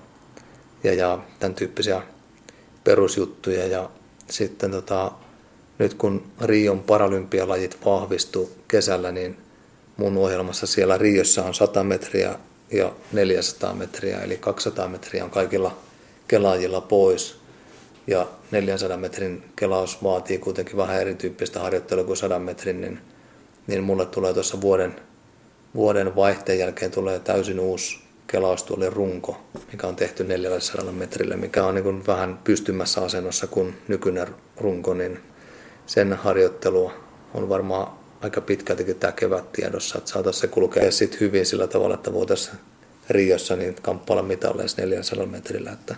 ja, ja tämän tyyppisiä perusjuttuja. Ja sitten tota, nyt kun Rion paralympialajit vahvistu kesällä, niin mun ohjelmassa siellä Riossa on 100 metriä ja 400 metriä, eli 200 metriä on kaikilla kelaajilla pois. Ja 400 metrin kelaus vaatii kuitenkin vähän erityyppistä harjoittelua kuin 100 metrin, niin, niin mulle tulee tuossa vuoden, vuoden vaihteen jälkeen tulee täysin uusi kelaustuoli runko, mikä on tehty 400 metrille, mikä on niin vähän pystymässä asennossa kuin nykyinen runko, niin sen harjoittelu on varmaan aika pitkältikin tämä kevät tiedossa, että saataisiin se kulkea sitten hyvin sillä tavalla, että voitaisiin Riossa niin kamppailla mitalleissa 400 metrillä, että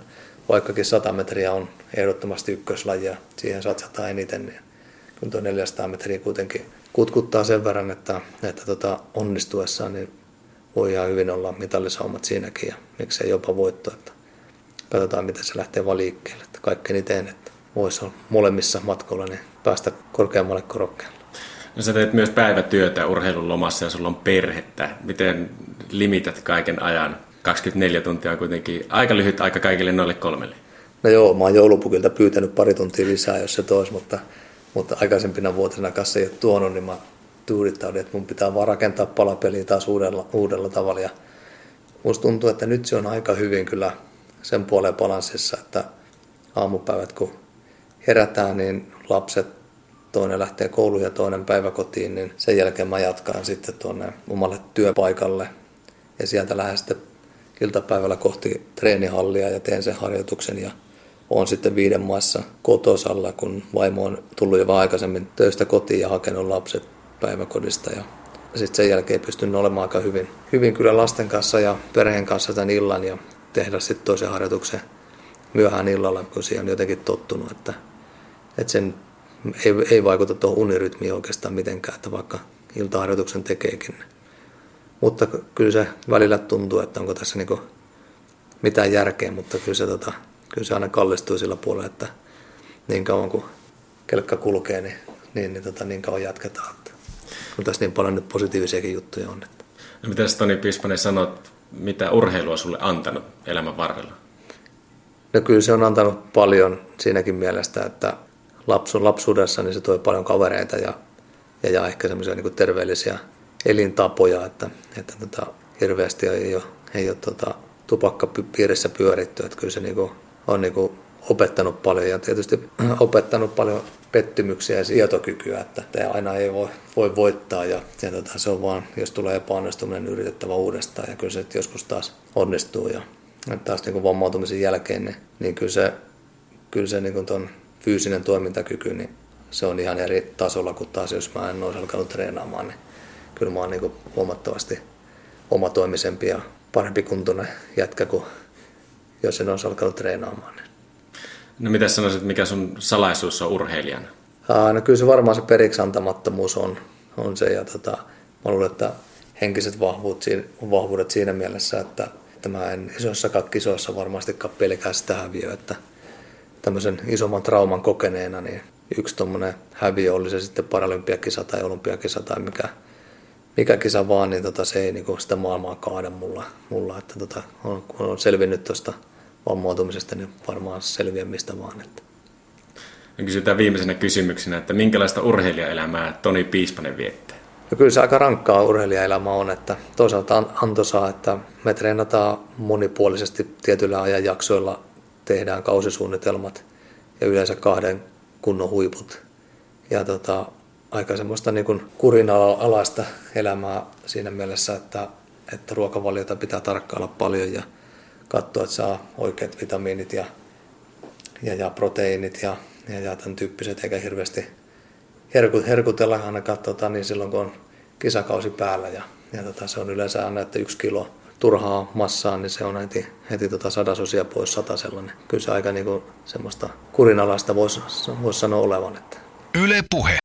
vaikkakin 100 metriä on ehdottomasti ykköslaji ja siihen satsataan eniten, niin kun tuo 400 metriä kuitenkin kutkuttaa sen verran, että, että tota, onnistuessaan niin voi ihan hyvin olla mitallisaumat siinäkin ja miksei jopa voitto. Että katsotaan, miten se lähtee vaan liikkeelle. Että kaikkeni teen, että voisi olla molemmissa matkoilla niin päästä korkeammalle korokkeelle. No sä teet myös päivätyötä urheilun lomassa ja sulla on perhettä. Miten limität kaiken ajan? 24 tuntia on kuitenkin aika lyhyt aika kaikille noille kolmelle. No joo, mä oon joulupukilta pyytänyt pari tuntia lisää, jos se tois, mutta, mutta aikaisempina vuotena kanssa ei ole tuonut, niin mä tuudittaudin, että mun pitää vaan rakentaa palapeliä taas uudella, uudella tavalla. Ja musta tuntuu, että nyt se on aika hyvin kyllä sen puoleen balanssissa, että aamupäivät kun herätään, niin lapset toinen lähtee kouluun ja toinen päiväkotiin, niin sen jälkeen mä jatkan sitten tuonne omalle työpaikalle. Ja sieltä lähden sitten iltapäivällä kohti treenihallia ja teen sen harjoituksen ja on sitten viiden maassa kotosalla, kun vaimo on tullut jo vähän aikaisemmin töistä kotiin ja hakenut lapset päiväkodista. Ja sitten sen jälkeen pystyn olemaan aika hyvin, hyvin kyllä lasten kanssa ja perheen kanssa tämän illan ja tehdä sitten toisen harjoituksen myöhään illalla, kun siihen on jotenkin tottunut, että, että sen ei, ei vaikuta tuohon unirytmiin oikeastaan mitenkään, että vaikka iltaharjoituksen tekeekin. Mutta kyllä se välillä tuntuu, että onko tässä niinku mitään järkeä, mutta kyllä se, tota, kyllä se aina kallistuu sillä puolella, että niin kauan kuin kelkka kulkee, niin, niin, niin, tota, niin kauan jatketaan. Että, kun tässä niin paljon nyt positiivisiakin juttuja on. Että. No mitä Toni Pispanen sanot, mitä urheilua sulle antanut elämän varrella? No kyllä se on antanut paljon siinäkin mielestä, että lapsu, lapsuudessa niin se toi paljon kavereita ja, ja, ja ehkä semmoisia niin terveellisiä elintapoja, että, että tota, hirveästi ei ole, ei ole tota, tupakkapiirissä pyöritty, että kyllä se niin kuin, on niin kuin opettanut paljon ja tietysti opettanut paljon pettymyksiä ja sietokykyä, että tämä aina ei voi, voi voittaa ja, ja tota, se on vaan, jos tulee epäonnistuminen, yritettävä uudestaan ja kyllä se joskus taas onnistuu ja taas niin kuin vammautumisen jälkeen, niin, niin kyllä se, kyllä se niin kuin ton fyysinen toimintakyky, niin se on ihan eri tasolla kuin taas jos mä en olisi alkanut treenaamaan, niin kyllä mä oon niin huomattavasti omatoimisempi ja parempi kuntoinen jätkä kuin jos en olisi alkanut treenaamaan. Niin. No mitä sanoisit, mikä sun salaisuus on urheilijana? Aa, no kyllä se varmaan se periksi antamattomuus on, on se ja tota, mä luulen, että henkiset vahvuudet, vahvuudet siinä mielessä, että, että mä en isoissakaan kisoissa varmastikaan pelkää sitä häviöä, että tämmöisen isomman trauman kokeneena, niin yksi tuommoinen häviö oli se sitten paralympiakisa tai olympiakisa tai mikä, mikä kisa vaan, niin tota, se ei niin sitä maailmaa kaada mulla, mulla että tota, on, kun on selvinnyt tuosta vammautumisesta, niin varmaan selviä mistä vaan. Että. Ja kysytään viimeisenä kysymyksenä, että minkälaista urheilijaelämää Toni Piispanen viettää? Ja kyllä se aika rankkaa urheilijaelämä on, että toisaalta on antoisaa, että me treenataan monipuolisesti tietyillä ajanjaksoilla, tehdään kausisuunnitelmat ja yleensä kahden kunnon huiput. Ja tota, aika semmoista niin kuin kurinalaista elämää siinä mielessä, että, että ruokavaliota pitää tarkkailla paljon ja katsoa, että saa oikeat vitamiinit ja, ja, ja proteiinit ja, ja, ja tämän tyyppiset, eikä hirveästi herkut, herkutella aina katsotaan niin silloin, kun on kisakausi päällä. Ja, ja tota, se on yleensä aina, että yksi kilo turhaa massaa, niin se on heti, heti tota sadasosia pois satasella. Niin kyllä se aika niinku semmoista kurinalaista voisi vois sanoa olevan. Että. Yle Puhe.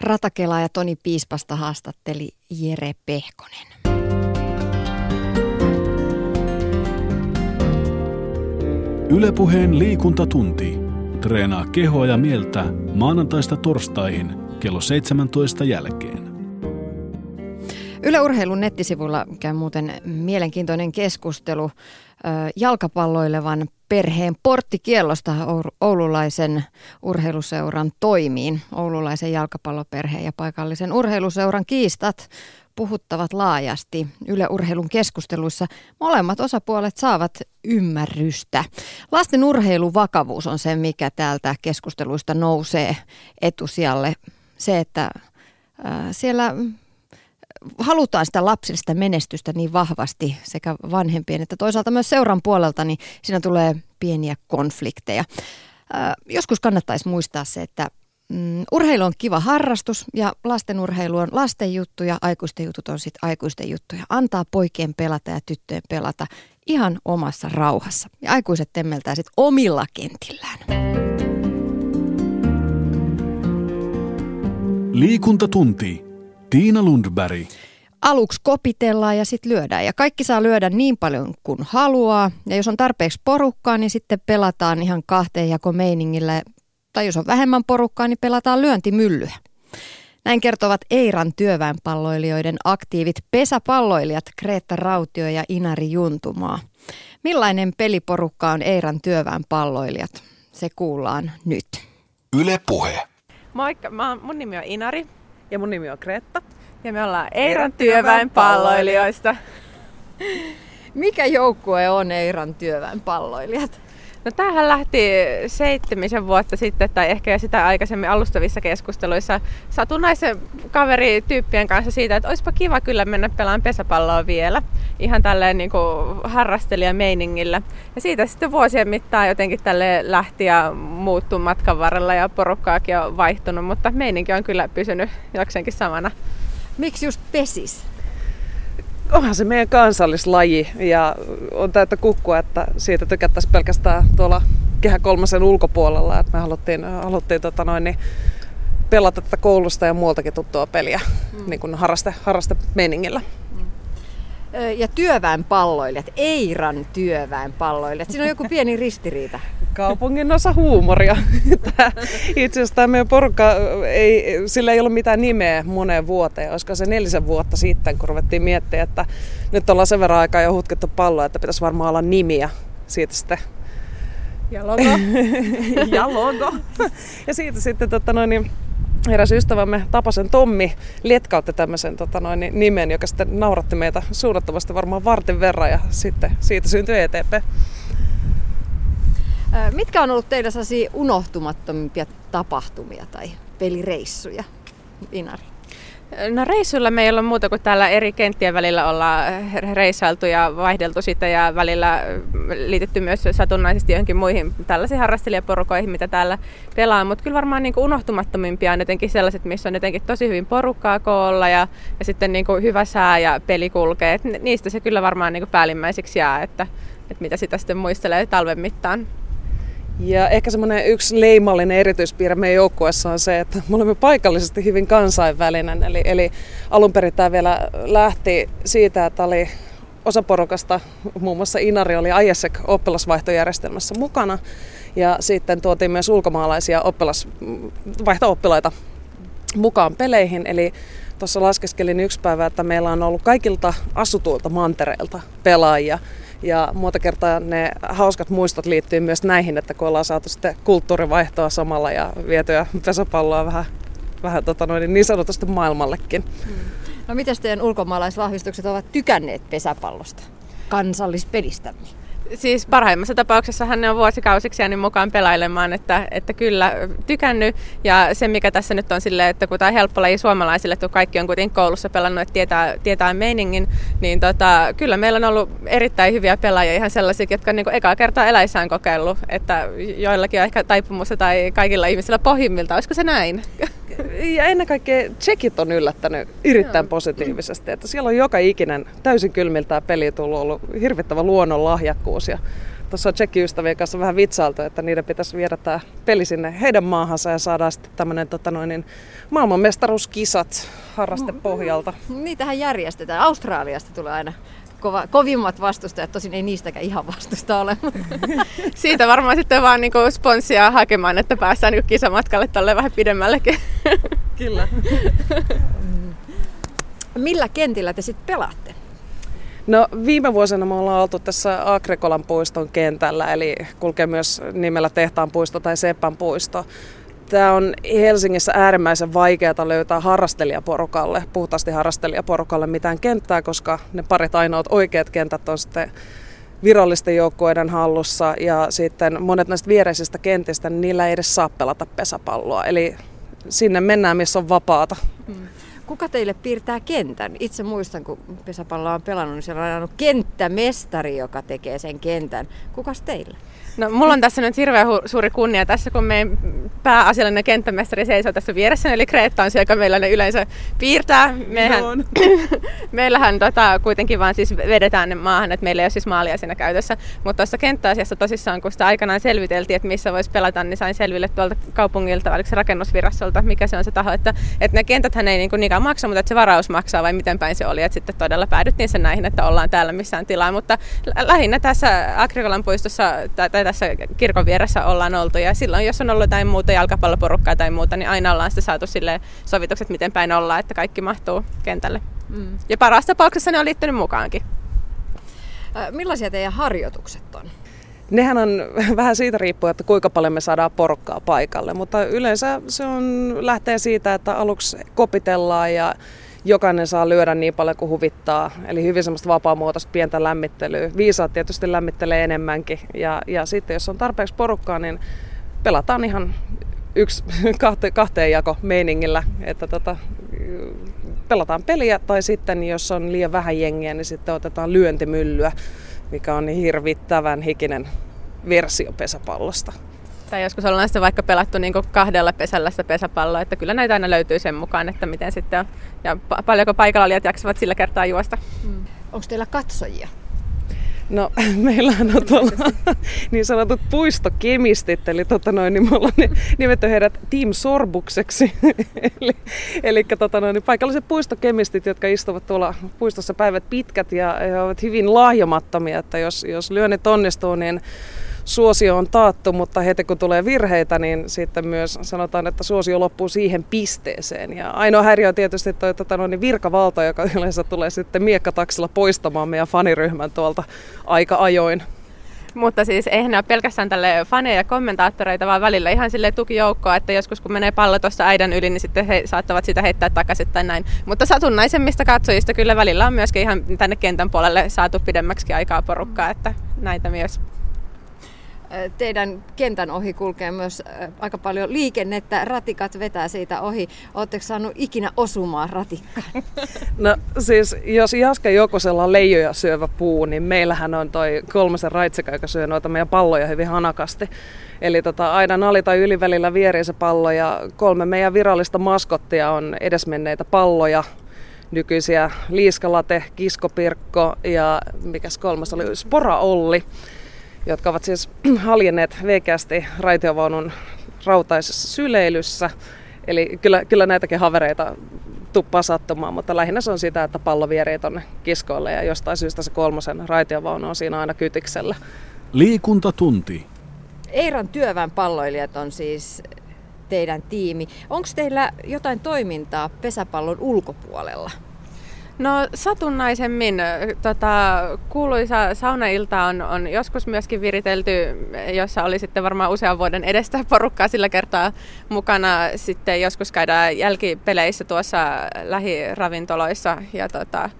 Ratakela ja Toni Piispasta haastatteli Jere Pehkonen. Ylepuheen liikuntatunti. Treenaa kehoa ja mieltä maanantaista torstaihin kello 17 jälkeen. Yle Urheilun nettisivuilla käy muuten mielenkiintoinen keskustelu jalkapalloilevan perheen porttikiellosta oululaisen urheiluseuran toimiin. Oululaisen jalkapalloperheen ja paikallisen urheiluseuran kiistat puhuttavat laajasti Yle Urheilun keskusteluissa. Molemmat osapuolet saavat ymmärrystä. Lasten urheiluvakavuus on se, mikä täältä keskusteluista nousee etusijalle. Se, että siellä halutaan sitä lapsillista menestystä niin vahvasti sekä vanhempien että toisaalta myös seuran puolelta, niin siinä tulee pieniä konflikteja. Joskus kannattaisi muistaa se, että mm, urheilu on kiva harrastus ja lasten urheilu on lasten juttu ja aikuisten jutut on sitten aikuisten juttuja. Antaa poikien pelata ja tyttöjen pelata ihan omassa rauhassa. Ja aikuiset temmeltää sitten omilla kentillään. Liikuntatunti. Tiina Lundberg. Aluksi kopitellaan ja sitten lyödään. Ja kaikki saa lyödä niin paljon kuin haluaa. Ja jos on tarpeeksi porukkaa, niin sitten pelataan ihan kahteen jako meiningillä. Tai jos on vähemmän porukkaa, niin pelataan lyöntimyllyä. Näin kertovat Eiran työväenpalloilijoiden aktiivit pesäpalloilijat Kreetta Rautio ja Inari Juntumaa. Millainen peliporukka on Eiran työväenpalloilijat? Se kuullaan nyt. Yle Puhe. Moikka, mä, mun nimi on Inari. Ja mun nimi on Kreetta. Ja me ollaan Eiran työväenpalloilijoista. Mikä joukkue on Eiran työväenpalloilijat? No tämähän lähti seitsemisen vuotta sitten, tai ehkä jo sitä aikaisemmin alustavissa keskusteluissa satunnaisen kaverityyppien kanssa siitä, että olisipa kiva kyllä mennä pelaamaan pesäpalloa vielä. Ihan tälleen niin kuin harrastelijameiningillä. Ja siitä sitten vuosien mittaan jotenkin tälle lähti ja muuttui matkan varrella ja porukkaakin on vaihtunut, mutta meininki on kyllä pysynyt jokseenkin samana. Miksi just pesis? Onhan se meidän kansallislaji ja on täyttä kukkua, että siitä tykättäisiin pelkästään tuolla kehä kolmasen ulkopuolella. Että me haluttiin, haluttiin tota noin, niin pelata tätä koulusta ja muualtakin tuttua peliä mm. niin kuin harraste, harraste meningillä ja työväenpalloilijat, Eiran työväenpalloilijat. Siinä on joku pieni ristiriita. Kaupungin osa huumoria. Itse asiassa tämä meidän porukka, ei, sillä ei ollut mitään nimeä moneen vuoteen. Olisiko se nelisen vuotta sitten, kun ruvettiin miettiä, että nyt ollaan sen verran aikaa jo hutkettu palloa, että pitäisi varmaan olla nimiä siitä sitten ja logo. ja logo. ja siitä sitten tota noin, niin eräs ystävämme Tapasen Tommi lietkautti tämmöisen tota noin, nimen, joka sitten nauratti meitä suunnattomasti varmaan vartin verran ja sitten siitä syntyi ETP. Mitkä on ollut teidän unohtumattomimpia tapahtumia tai pelireissuja, Inari? No reissulla me ole muuta kuin täällä eri kenttien välillä ollaan reissailtu ja vaihdeltu sitä ja välillä liitetty myös satunnaisesti johonkin muihin tällaisiin harrastelijaporukoihin, mitä täällä pelaa. Mutta kyllä varmaan niin kuin unohtumattomimpia on jotenkin sellaiset, missä on jotenkin tosi hyvin porukkaa koolla ja, ja sitten niin kuin hyvä sää ja peli kulkee. Et niistä se kyllä varmaan niin kuin päällimmäiseksi jää, että, että mitä sitä sitten muistelee talven mittaan. Ja ehkä semmoinen yksi leimallinen erityispiirre meidän joukkueessa on se, että me olemme paikallisesti hyvin kansainvälinen. Eli, eli alun perin tämä vielä lähti siitä, että oli osa porukasta, muun muassa Inari oli IESEC oppilasvaihtojärjestelmässä mukana. Ja sitten tuotiin myös ulkomaalaisia oppilasvaihto-oppilaita mukaan peleihin. Eli tuossa laskeskelin yksi päivä, että meillä on ollut kaikilta asutuilta mantereilta pelaajia Ja monta kertaa ne hauskat muistot liittyy myös näihin, että kun ollaan saatu sitten kulttuurivaihtoa samalla ja vietyä pesäpalloa vähän, vähän tota noin, niin sanotusti maailmallekin. Hmm. No miten teidän ulkomaalaisvahvistukset ovat tykänneet pesäpallosta, kansallispelistämme? Siis parhaimmassa tapauksessa hän on vuosikausiksi jäänyt mukaan pelailemaan, että, että kyllä tykännyt. Ja se mikä tässä nyt on silleen, että kun tämä on helppo laji suomalaisille, että kaikki on kuitenkin koulussa pelannut, että tietää, tietää meiningin, niin tota, kyllä meillä on ollut erittäin hyviä pelaajia, ihan sellaisia, jotka on niin ekaa kertaa eläissään kokeillut, että joillakin on ehkä taipumusta tai kaikilla ihmisillä pohjimmilta, olisiko se näin? Ja ennen kaikkea tsekit on yllättänyt erittäin Joo. positiivisesti, että siellä on joka ikinen täysin kylmiltään peli tullut ollut hirvittävä luonnon lahjakkuus ja tuossa tsekkiystävien kanssa vähän vitsailtu, että niiden pitäisi viedä tämä peli sinne heidän maahansa ja saadaan sitten tämmöinen tota noin, niin maailmanmestaruuskisat harrastepohjalta. Niitähän järjestetään. Australiasta tulee aina kova, kovimmat vastustajat, tosin ei niistäkään ihan vastusta ole. Siitä varmaan sitten vaan niin sponssia hakemaan, että päästään niin kisamatkalle tälle vähän pidemmällekin. Kyllä. Millä kentillä te sitten pelaatte? No viime vuosina me ollaan oltu tässä Akrekolan puiston kentällä, eli kulkee myös nimellä Tehtaan puisto tai Seppän puisto. Tämä on Helsingissä äärimmäisen vaikeaa löytää harrastelijaporukalle, puhtaasti harrastelijaporukalle mitään kenttää, koska ne parit ainoat oikeat kentät on sitten virallisten joukkueiden hallussa ja sitten monet näistä viereisistä kentistä, niin niillä ei edes saa pelata pesäpalloa. Eli sinne mennään, missä on vapaata. Mm. Kuka teille piirtää kentän? Itse muistan, kun pesäpalloa on pelannut, niin siellä on aina kenttämestari, joka tekee sen kentän. Kukas teille? No, mulla on tässä nyt hirveän hu- suuri kunnia tässä, kun meidän pääasiallinen kenttämestari seisoo tässä vieressä, eli Kreetta on se, joka meillä ne yleensä piirtää. Mehän, meillähän tota, kuitenkin vaan siis vedetään ne maahan, että meillä ei ole siis maalia siinä käytössä. Mutta tuossa kenttäasiassa tosissaan, kun sitä aikanaan selviteltiin, että missä voisi pelata, niin sain selville tuolta kaupungilta, oliko se rakennusvirastolta, mikä se on se taho, että, että ne kentäthän ei niin kuin niinkään maksa, mutta että se varaus maksaa vai miten päin se oli. Että sitten todella päädyttiin sen näihin, että ollaan täällä missään tilaa. Mutta lähinnä tässä Agrikolan puistossa tai tässä kirkon vieressä ollaan oltu. Ja silloin, jos on ollut jotain muuta jalkapalloporukkaa tai muuta, niin aina ollaan sitten saatu sille sovitukset, miten päin ollaan, että kaikki mahtuu kentälle. Mm. Ja parasta tapauksessa ne on liittynyt mukaankin. Millaisia teidän harjoitukset on? Nehän on vähän siitä riippuen, että kuinka paljon me saadaan porukkaa paikalle, mutta yleensä se on, lähtee siitä, että aluksi kopitellaan ja jokainen saa lyödä niin paljon kuin huvittaa. Eli hyvin semmoista vapaamuotoista pientä lämmittelyä. Viisaat tietysti lämmittelee enemmänkin. Ja, ja sitten jos on tarpeeksi porukkaa, niin pelataan ihan yksi kahte, kahteen jako meiningillä, että tota, pelataan peliä tai sitten jos on liian vähän jengiä, niin sitten otetaan lyöntimyllyä, mikä on niin hirvittävän hikinen versio pesäpallosta. Tai joskus ollaan sitten vaikka pelattu niin kahdella pesällä sitä pesäpalloa, että kyllä näitä aina löytyy sen mukaan, että miten sitten on. Ja paljonko paikalla olijat jaksavat sillä kertaa juosta. Mm. Onko teillä katsojia? No meillähän on tuolla niin sanotut puistokemistit, eli tota noin, niin me ollaan nimetty heidät Team Sorbukseksi. eli eli tota noin, niin paikalliset puistokemistit, jotka istuvat tuolla puistossa päivät pitkät ja he ovat hyvin lahjomattomia, että jos, jos lyönnit onnistuu, niin suosio on taattu, mutta heti kun tulee virheitä, niin sitten myös sanotaan, että suosio loppuu siihen pisteeseen. Ja ainoa häiriö on tietysti tuo tota, no, niin virkavalta, joka yleensä tulee sitten miekkataksilla poistamaan meidän faniryhmän tuolta aika ajoin. Mutta siis eihän ole pelkästään tälle faneja ja kommentaattoreita, vaan välillä ihan sille tukijoukkoa, että joskus kun menee pallo tuossa äidän yli, niin sitten he saattavat sitä heittää takaisin tai näin. Mutta satunnaisemmista katsojista kyllä välillä on myöskin ihan tänne kentän puolelle saatu pidemmäksi aikaa porukkaa, että näitä myös teidän kentän ohi kulkee myös aika paljon liikennettä, ratikat vetää siitä ohi. Oletteko saanut ikinä osumaan ratikkaan? No siis, jos Jaska Jokosella leijoja syövä puu, niin meillähän on toi kolmasen raitseka, joka syö noita meidän palloja hyvin hanakasti. Eli tota, aina ali- tai ylivälillä vierii se pallo ja kolme meidän virallista maskottia on edesmenneitä palloja, nykyisiä Liiskalate, Kiskopirkko ja mikäs kolmas oli, Spora Olli jotka ovat siis haljenneet veikeästi raitiovaunun rautaisessa syleilyssä. Eli kyllä, kyllä näitäkin havereita tuppaa sattumaan, mutta lähinnä se on sitä, että pallo vierii tuonne kiskoille ja jostain syystä se kolmosen raitiovaunu on siinä aina kytiksellä. Liikuntatunti. Eiran työväen palloilijat on siis teidän tiimi. Onko teillä jotain toimintaa pesäpallon ulkopuolella? No satunnaisemmin. Tota, kuuluisa saunailta on, on joskus myöskin viritelty, jossa oli sitten varmaan usean vuoden edestä porukkaa sillä kertaa mukana. Sitten joskus käydään jälkipeleissä tuossa lähiravintoloissa ja tota,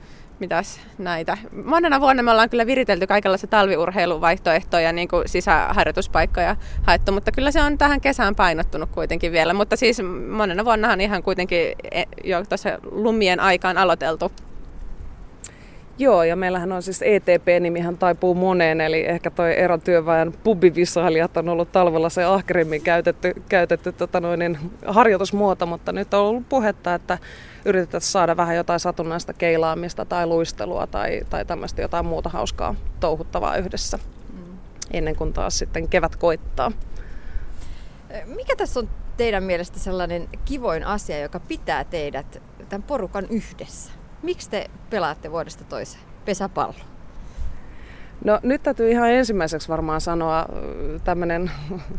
mitäs näitä. Monena vuonna me ollaan kyllä viritelty kaikenlaisia talviurheiluvaihtoehtoja, niin kuin sisäharjoituspaikkoja haettu, mutta kyllä se on tähän kesään painottunut kuitenkin vielä. Mutta siis monena vuonnahan ihan kuitenkin e, jo tuossa lumien aikaan aloiteltu. Joo, ja meillähän on siis ETP-nimihän taipuu moneen, eli ehkä toi Eron työväen pubivisailijat on ollut talvella se ahkerimmin käytetty, käytetty tota noin, niin harjoitusmuoto, mutta nyt on ollut puhetta, että yritetään saada vähän jotain satunnaista keilaamista tai luistelua tai, tai tämmöistä jotain muuta hauskaa touhuttavaa yhdessä mm. ennen kuin taas sitten kevät koittaa. Mikä tässä on teidän mielestä sellainen kivoin asia, joka pitää teidät tämän porukan yhdessä? Miksi te pelaatte vuodesta toiseen pesäpallo? No nyt täytyy ihan ensimmäiseksi varmaan sanoa tämmöinen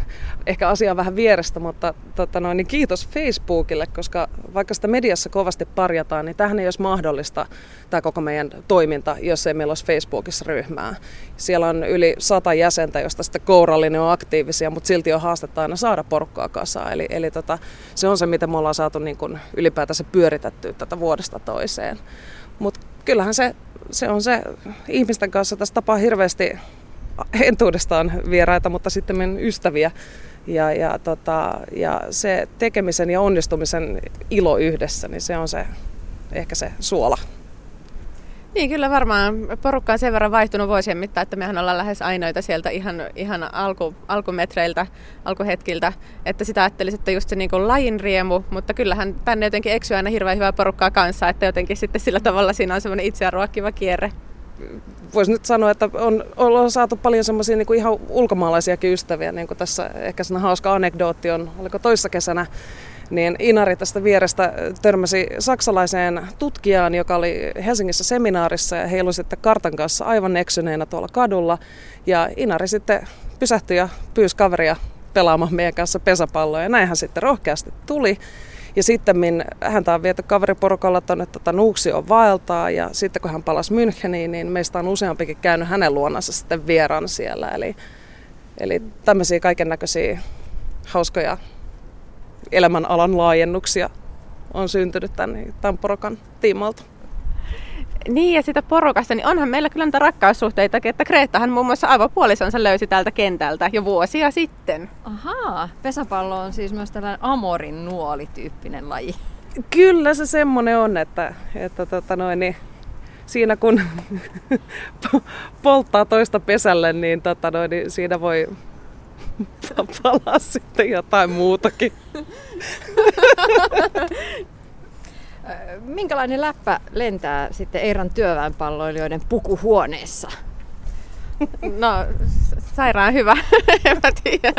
ehkä asia vähän vierestä, mutta tota noin, niin kiitos Facebookille, koska vaikka sitä mediassa kovasti parjataan, niin tähän ei olisi mahdollista tämä koko meidän toiminta, jos ei meillä olisi Facebookissa ryhmää. Siellä on yli sata jäsentä, josta sitten kourallinen on aktiivisia, mutta silti on haastetta aina saada porukkaa kasaan. Eli, eli tota, se on se, miten me ollaan saatu niin kuin ylipäätänsä pyöritettyä tätä vuodesta toiseen. Mutta kyllähän se se on se, ihmisten kanssa tässä tapaa hirveästi entuudestaan vieraita, mutta sitten meidän ystäviä. Ja, ja, tota, ja se tekemisen ja onnistumisen ilo yhdessä, niin se on se ehkä se suola. Niin, kyllä varmaan porukka on sen verran vaihtunut vuosien mittaan, että mehän ollaan lähes ainoita sieltä ihan, ihan alku, alkumetreiltä, alkuhetkiltä. Että sitä ajattelisin, että just se niin kuin lajin riemu, mutta kyllähän tänne jotenkin eksyy aina hirveän hyvää porukkaa kanssa, että jotenkin sitten sillä tavalla siinä on semmoinen itseään ruokkiva kierre. Voisi nyt sanoa, että on, on saatu paljon semmoisia niin ihan ulkomaalaisiakin ystäviä, niin kuin tässä ehkä sellainen hauska anekdootti on, oliko toissa kesänä niin Inari tästä vierestä törmäsi saksalaiseen tutkijaan, joka oli Helsingissä seminaarissa ja heilu sitten kartan kanssa aivan eksyneenä tuolla kadulla. Ja Inari sitten pysähtyi ja pyysi kaveria pelaamaan meidän kanssa pesäpalloa ja näinhän sitten rohkeasti tuli. Ja sitten häntä on viety kaveriporukalla tuonne tota Nuuksion vaeltaa ja sitten kun hän palasi Müncheniin, niin meistä on useampikin käynyt hänen luonansa sitten vieraan siellä. Eli, eli tämmöisiä kaiken näköisiä hauskoja elämänalan laajennuksia on syntynyt tämän, tämän porokan tiimalta. Niin ja sitä porukasta, niin onhan meillä kyllä niitä rakkaussuhteita, että Kreettahan muun muassa puolisonsa löysi täältä kentältä jo vuosia sitten. Ahaa, pesäpallo on siis myös tällainen amorin nuoli-tyyppinen laji. Kyllä se semmoinen on, että, että tota noin, niin siinä kun polttaa toista pesälle, niin, tota noin, niin siinä voi palaa sitten jotain muutakin. Minkälainen läppä lentää sitten Eiran työväenpalloilijoiden pukuhuoneessa? No, sairaan hyvä, en mä tiedä.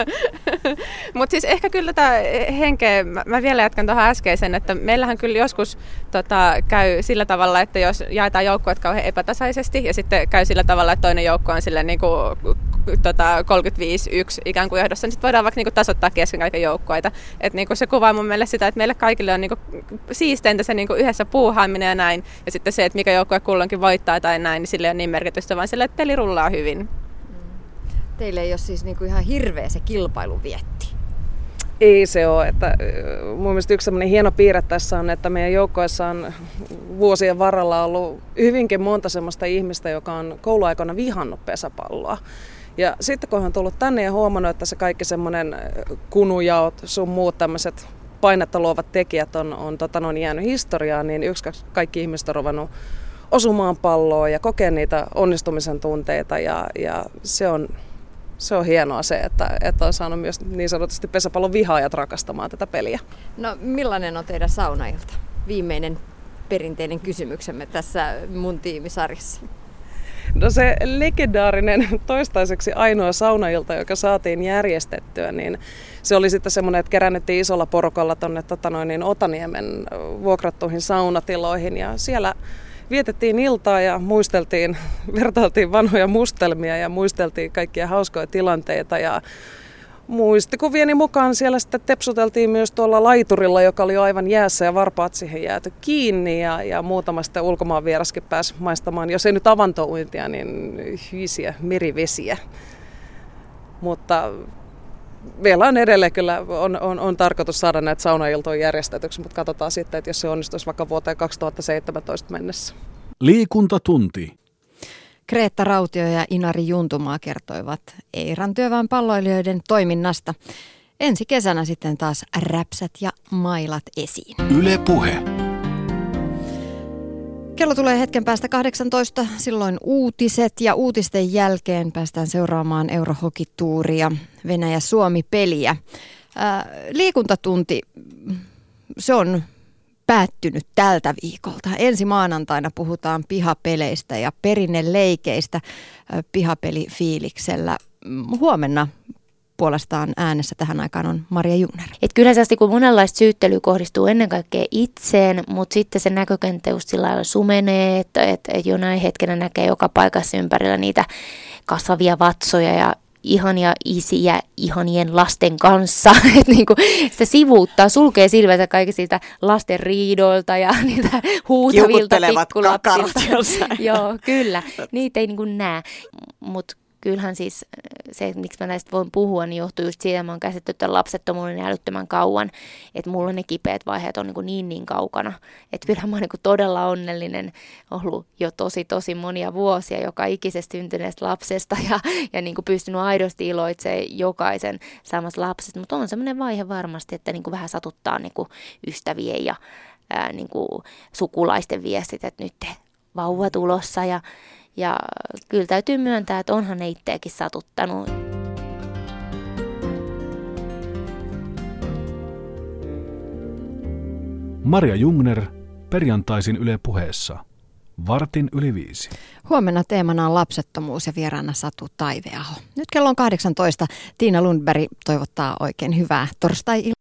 Mutta siis ehkä kyllä tämä henkeä, mä vielä jatkan tuohon äskeisen, että meillähän kyllä joskus tota, käy sillä tavalla, että jos jaetaan joukkueet kauhean epätasaisesti ja sitten käy sillä tavalla, että toinen joukko on sille niin kuin, tota, 35-1 ikään kuin johdossa, niin sitten voidaan vaikka niin kuin, tasoittaa kesken kaiken joukkueita. Et, niin kuin, se kuvaa mun mielestä sitä, että meille kaikille on niin kuin, siisteintä se niin kuin, yhdessä puuhaaminen ja näin. Ja sitten se, että mikä joukkue kulloinkin voittaa tai näin, niin sille ei ole niin merkitystä, vaan sille, että peli rullaa hyvin hyvin. Teille ei ole siis niinku ihan hirveä se kilpailuvietti. Ei se ole. Että, mun mielestä yksi hieno piirre tässä on, että meidän joukkoissa on vuosien varrella ollut hyvinkin monta sellaista ihmistä, joka on kouluaikana vihannut pesäpalloa. Ja sitten kun on tullut tänne ja huomannut, että se kaikki semmoinen kunujaot, sun muut tämmöiset painetta luovat tekijät on, on tota, on jäänyt historiaan, niin yksi kaikki ihmiset on ruvennut osumaan palloon ja kokea niitä onnistumisen tunteita ja, ja se, on, se on hienoa se, että, että on saanut myös niin sanotusti pesäpallon vihaajat rakastamaan tätä peliä. No millainen on teidän saunailta? Viimeinen perinteinen kysymyksemme tässä mun tiimisarjassa. No se legendaarinen toistaiseksi ainoa saunailta, joka saatiin järjestettyä, niin se oli sitten semmoinen, että kerännettiin isolla porukalla tuonne tota noin, niin Otaniemen vuokrattuihin saunatiloihin. Ja siellä vietettiin iltaa ja muisteltiin, vertailtiin vanhoja mustelmia ja muisteltiin kaikkia hauskoja tilanteita ja muistikuvieni mukaan siellä sitten tepsuteltiin myös tuolla laiturilla, joka oli aivan jäässä ja varpaat siihen jääty kiinni ja, ja muutama sitten ulkomaan vieraskin pääsi maistamaan, jos ei nyt avantouintia, niin hyisiä merivesiä. Mutta vielä on edelleen kyllä, on, on, on tarkoitus saada näitä saunailtoja järjestetyksi, mutta katsotaan sitten, että jos se onnistuisi vaikka vuoteen 2017 mennessä. Liikuntatunti. Kreetta Rautio ja Inari Juntumaa kertoivat Eiran työväen palloilijoiden toiminnasta. Ensi kesänä sitten taas räpsät ja mailat esiin. Yle Puhe. Kello tulee hetken päästä 18, silloin uutiset ja uutisten jälkeen päästään seuraamaan Eurohokituuria, Venäjä-Suomi-peliä. Ää, liikuntatunti, se on päättynyt tältä viikolta. Ensi maanantaina puhutaan pihapeleistä ja perinneleikeistä pihapelifiiliksellä. Huomenna puolestaan äänessä tähän aikaan on Maria Jungner. Et kyllä se kun monenlaista syyttelyä kohdistuu ennen kaikkea itseen, mutta sitten se näkökenttä just sillä lailla sumenee, että, että, jonain hetkenä näkee joka paikassa ympärillä niitä kasvavia vatsoja ja ihania isiä ihanien lasten kanssa. että niin kuin se sivuuttaa, sulkee silmänsä kaikki siitä lasten riidoilta ja niitä huutavilta pikkulapsilta. Joo, kyllä. Niitä ei niin näe. Mutta kyllähän siis äh, se, miksi mä näistä voin puhua, niin johtuu just siitä, että mä oon käsitty tämän lapsettomuuden älyttömän kauan, että mulla ne kipeät vaiheet on niin, niin niin kaukana. Että kyllähän mä oon niin todella onnellinen ollut jo tosi tosi monia vuosia joka ikisestä syntyneestä lapsesta ja, ja niin kuin pystynyt aidosti iloitsemaan jokaisen samasta lapsesta. Mutta on semmoinen vaihe varmasti, että niin kuin vähän satuttaa niin kuin ystävien ja ää, niin kuin sukulaisten viestit, että nyt vauva tulossa ja ja kyllä täytyy myöntää, että onhan ne itseäkin satuttanut. Maria Jungner perjantaisin Yle puheessa. Vartin yli viisi. Huomenna teemana on lapsettomuus ja vieraana Satu Taiveaho. Nyt kello on 18. Tiina Lundberg toivottaa oikein hyvää torstai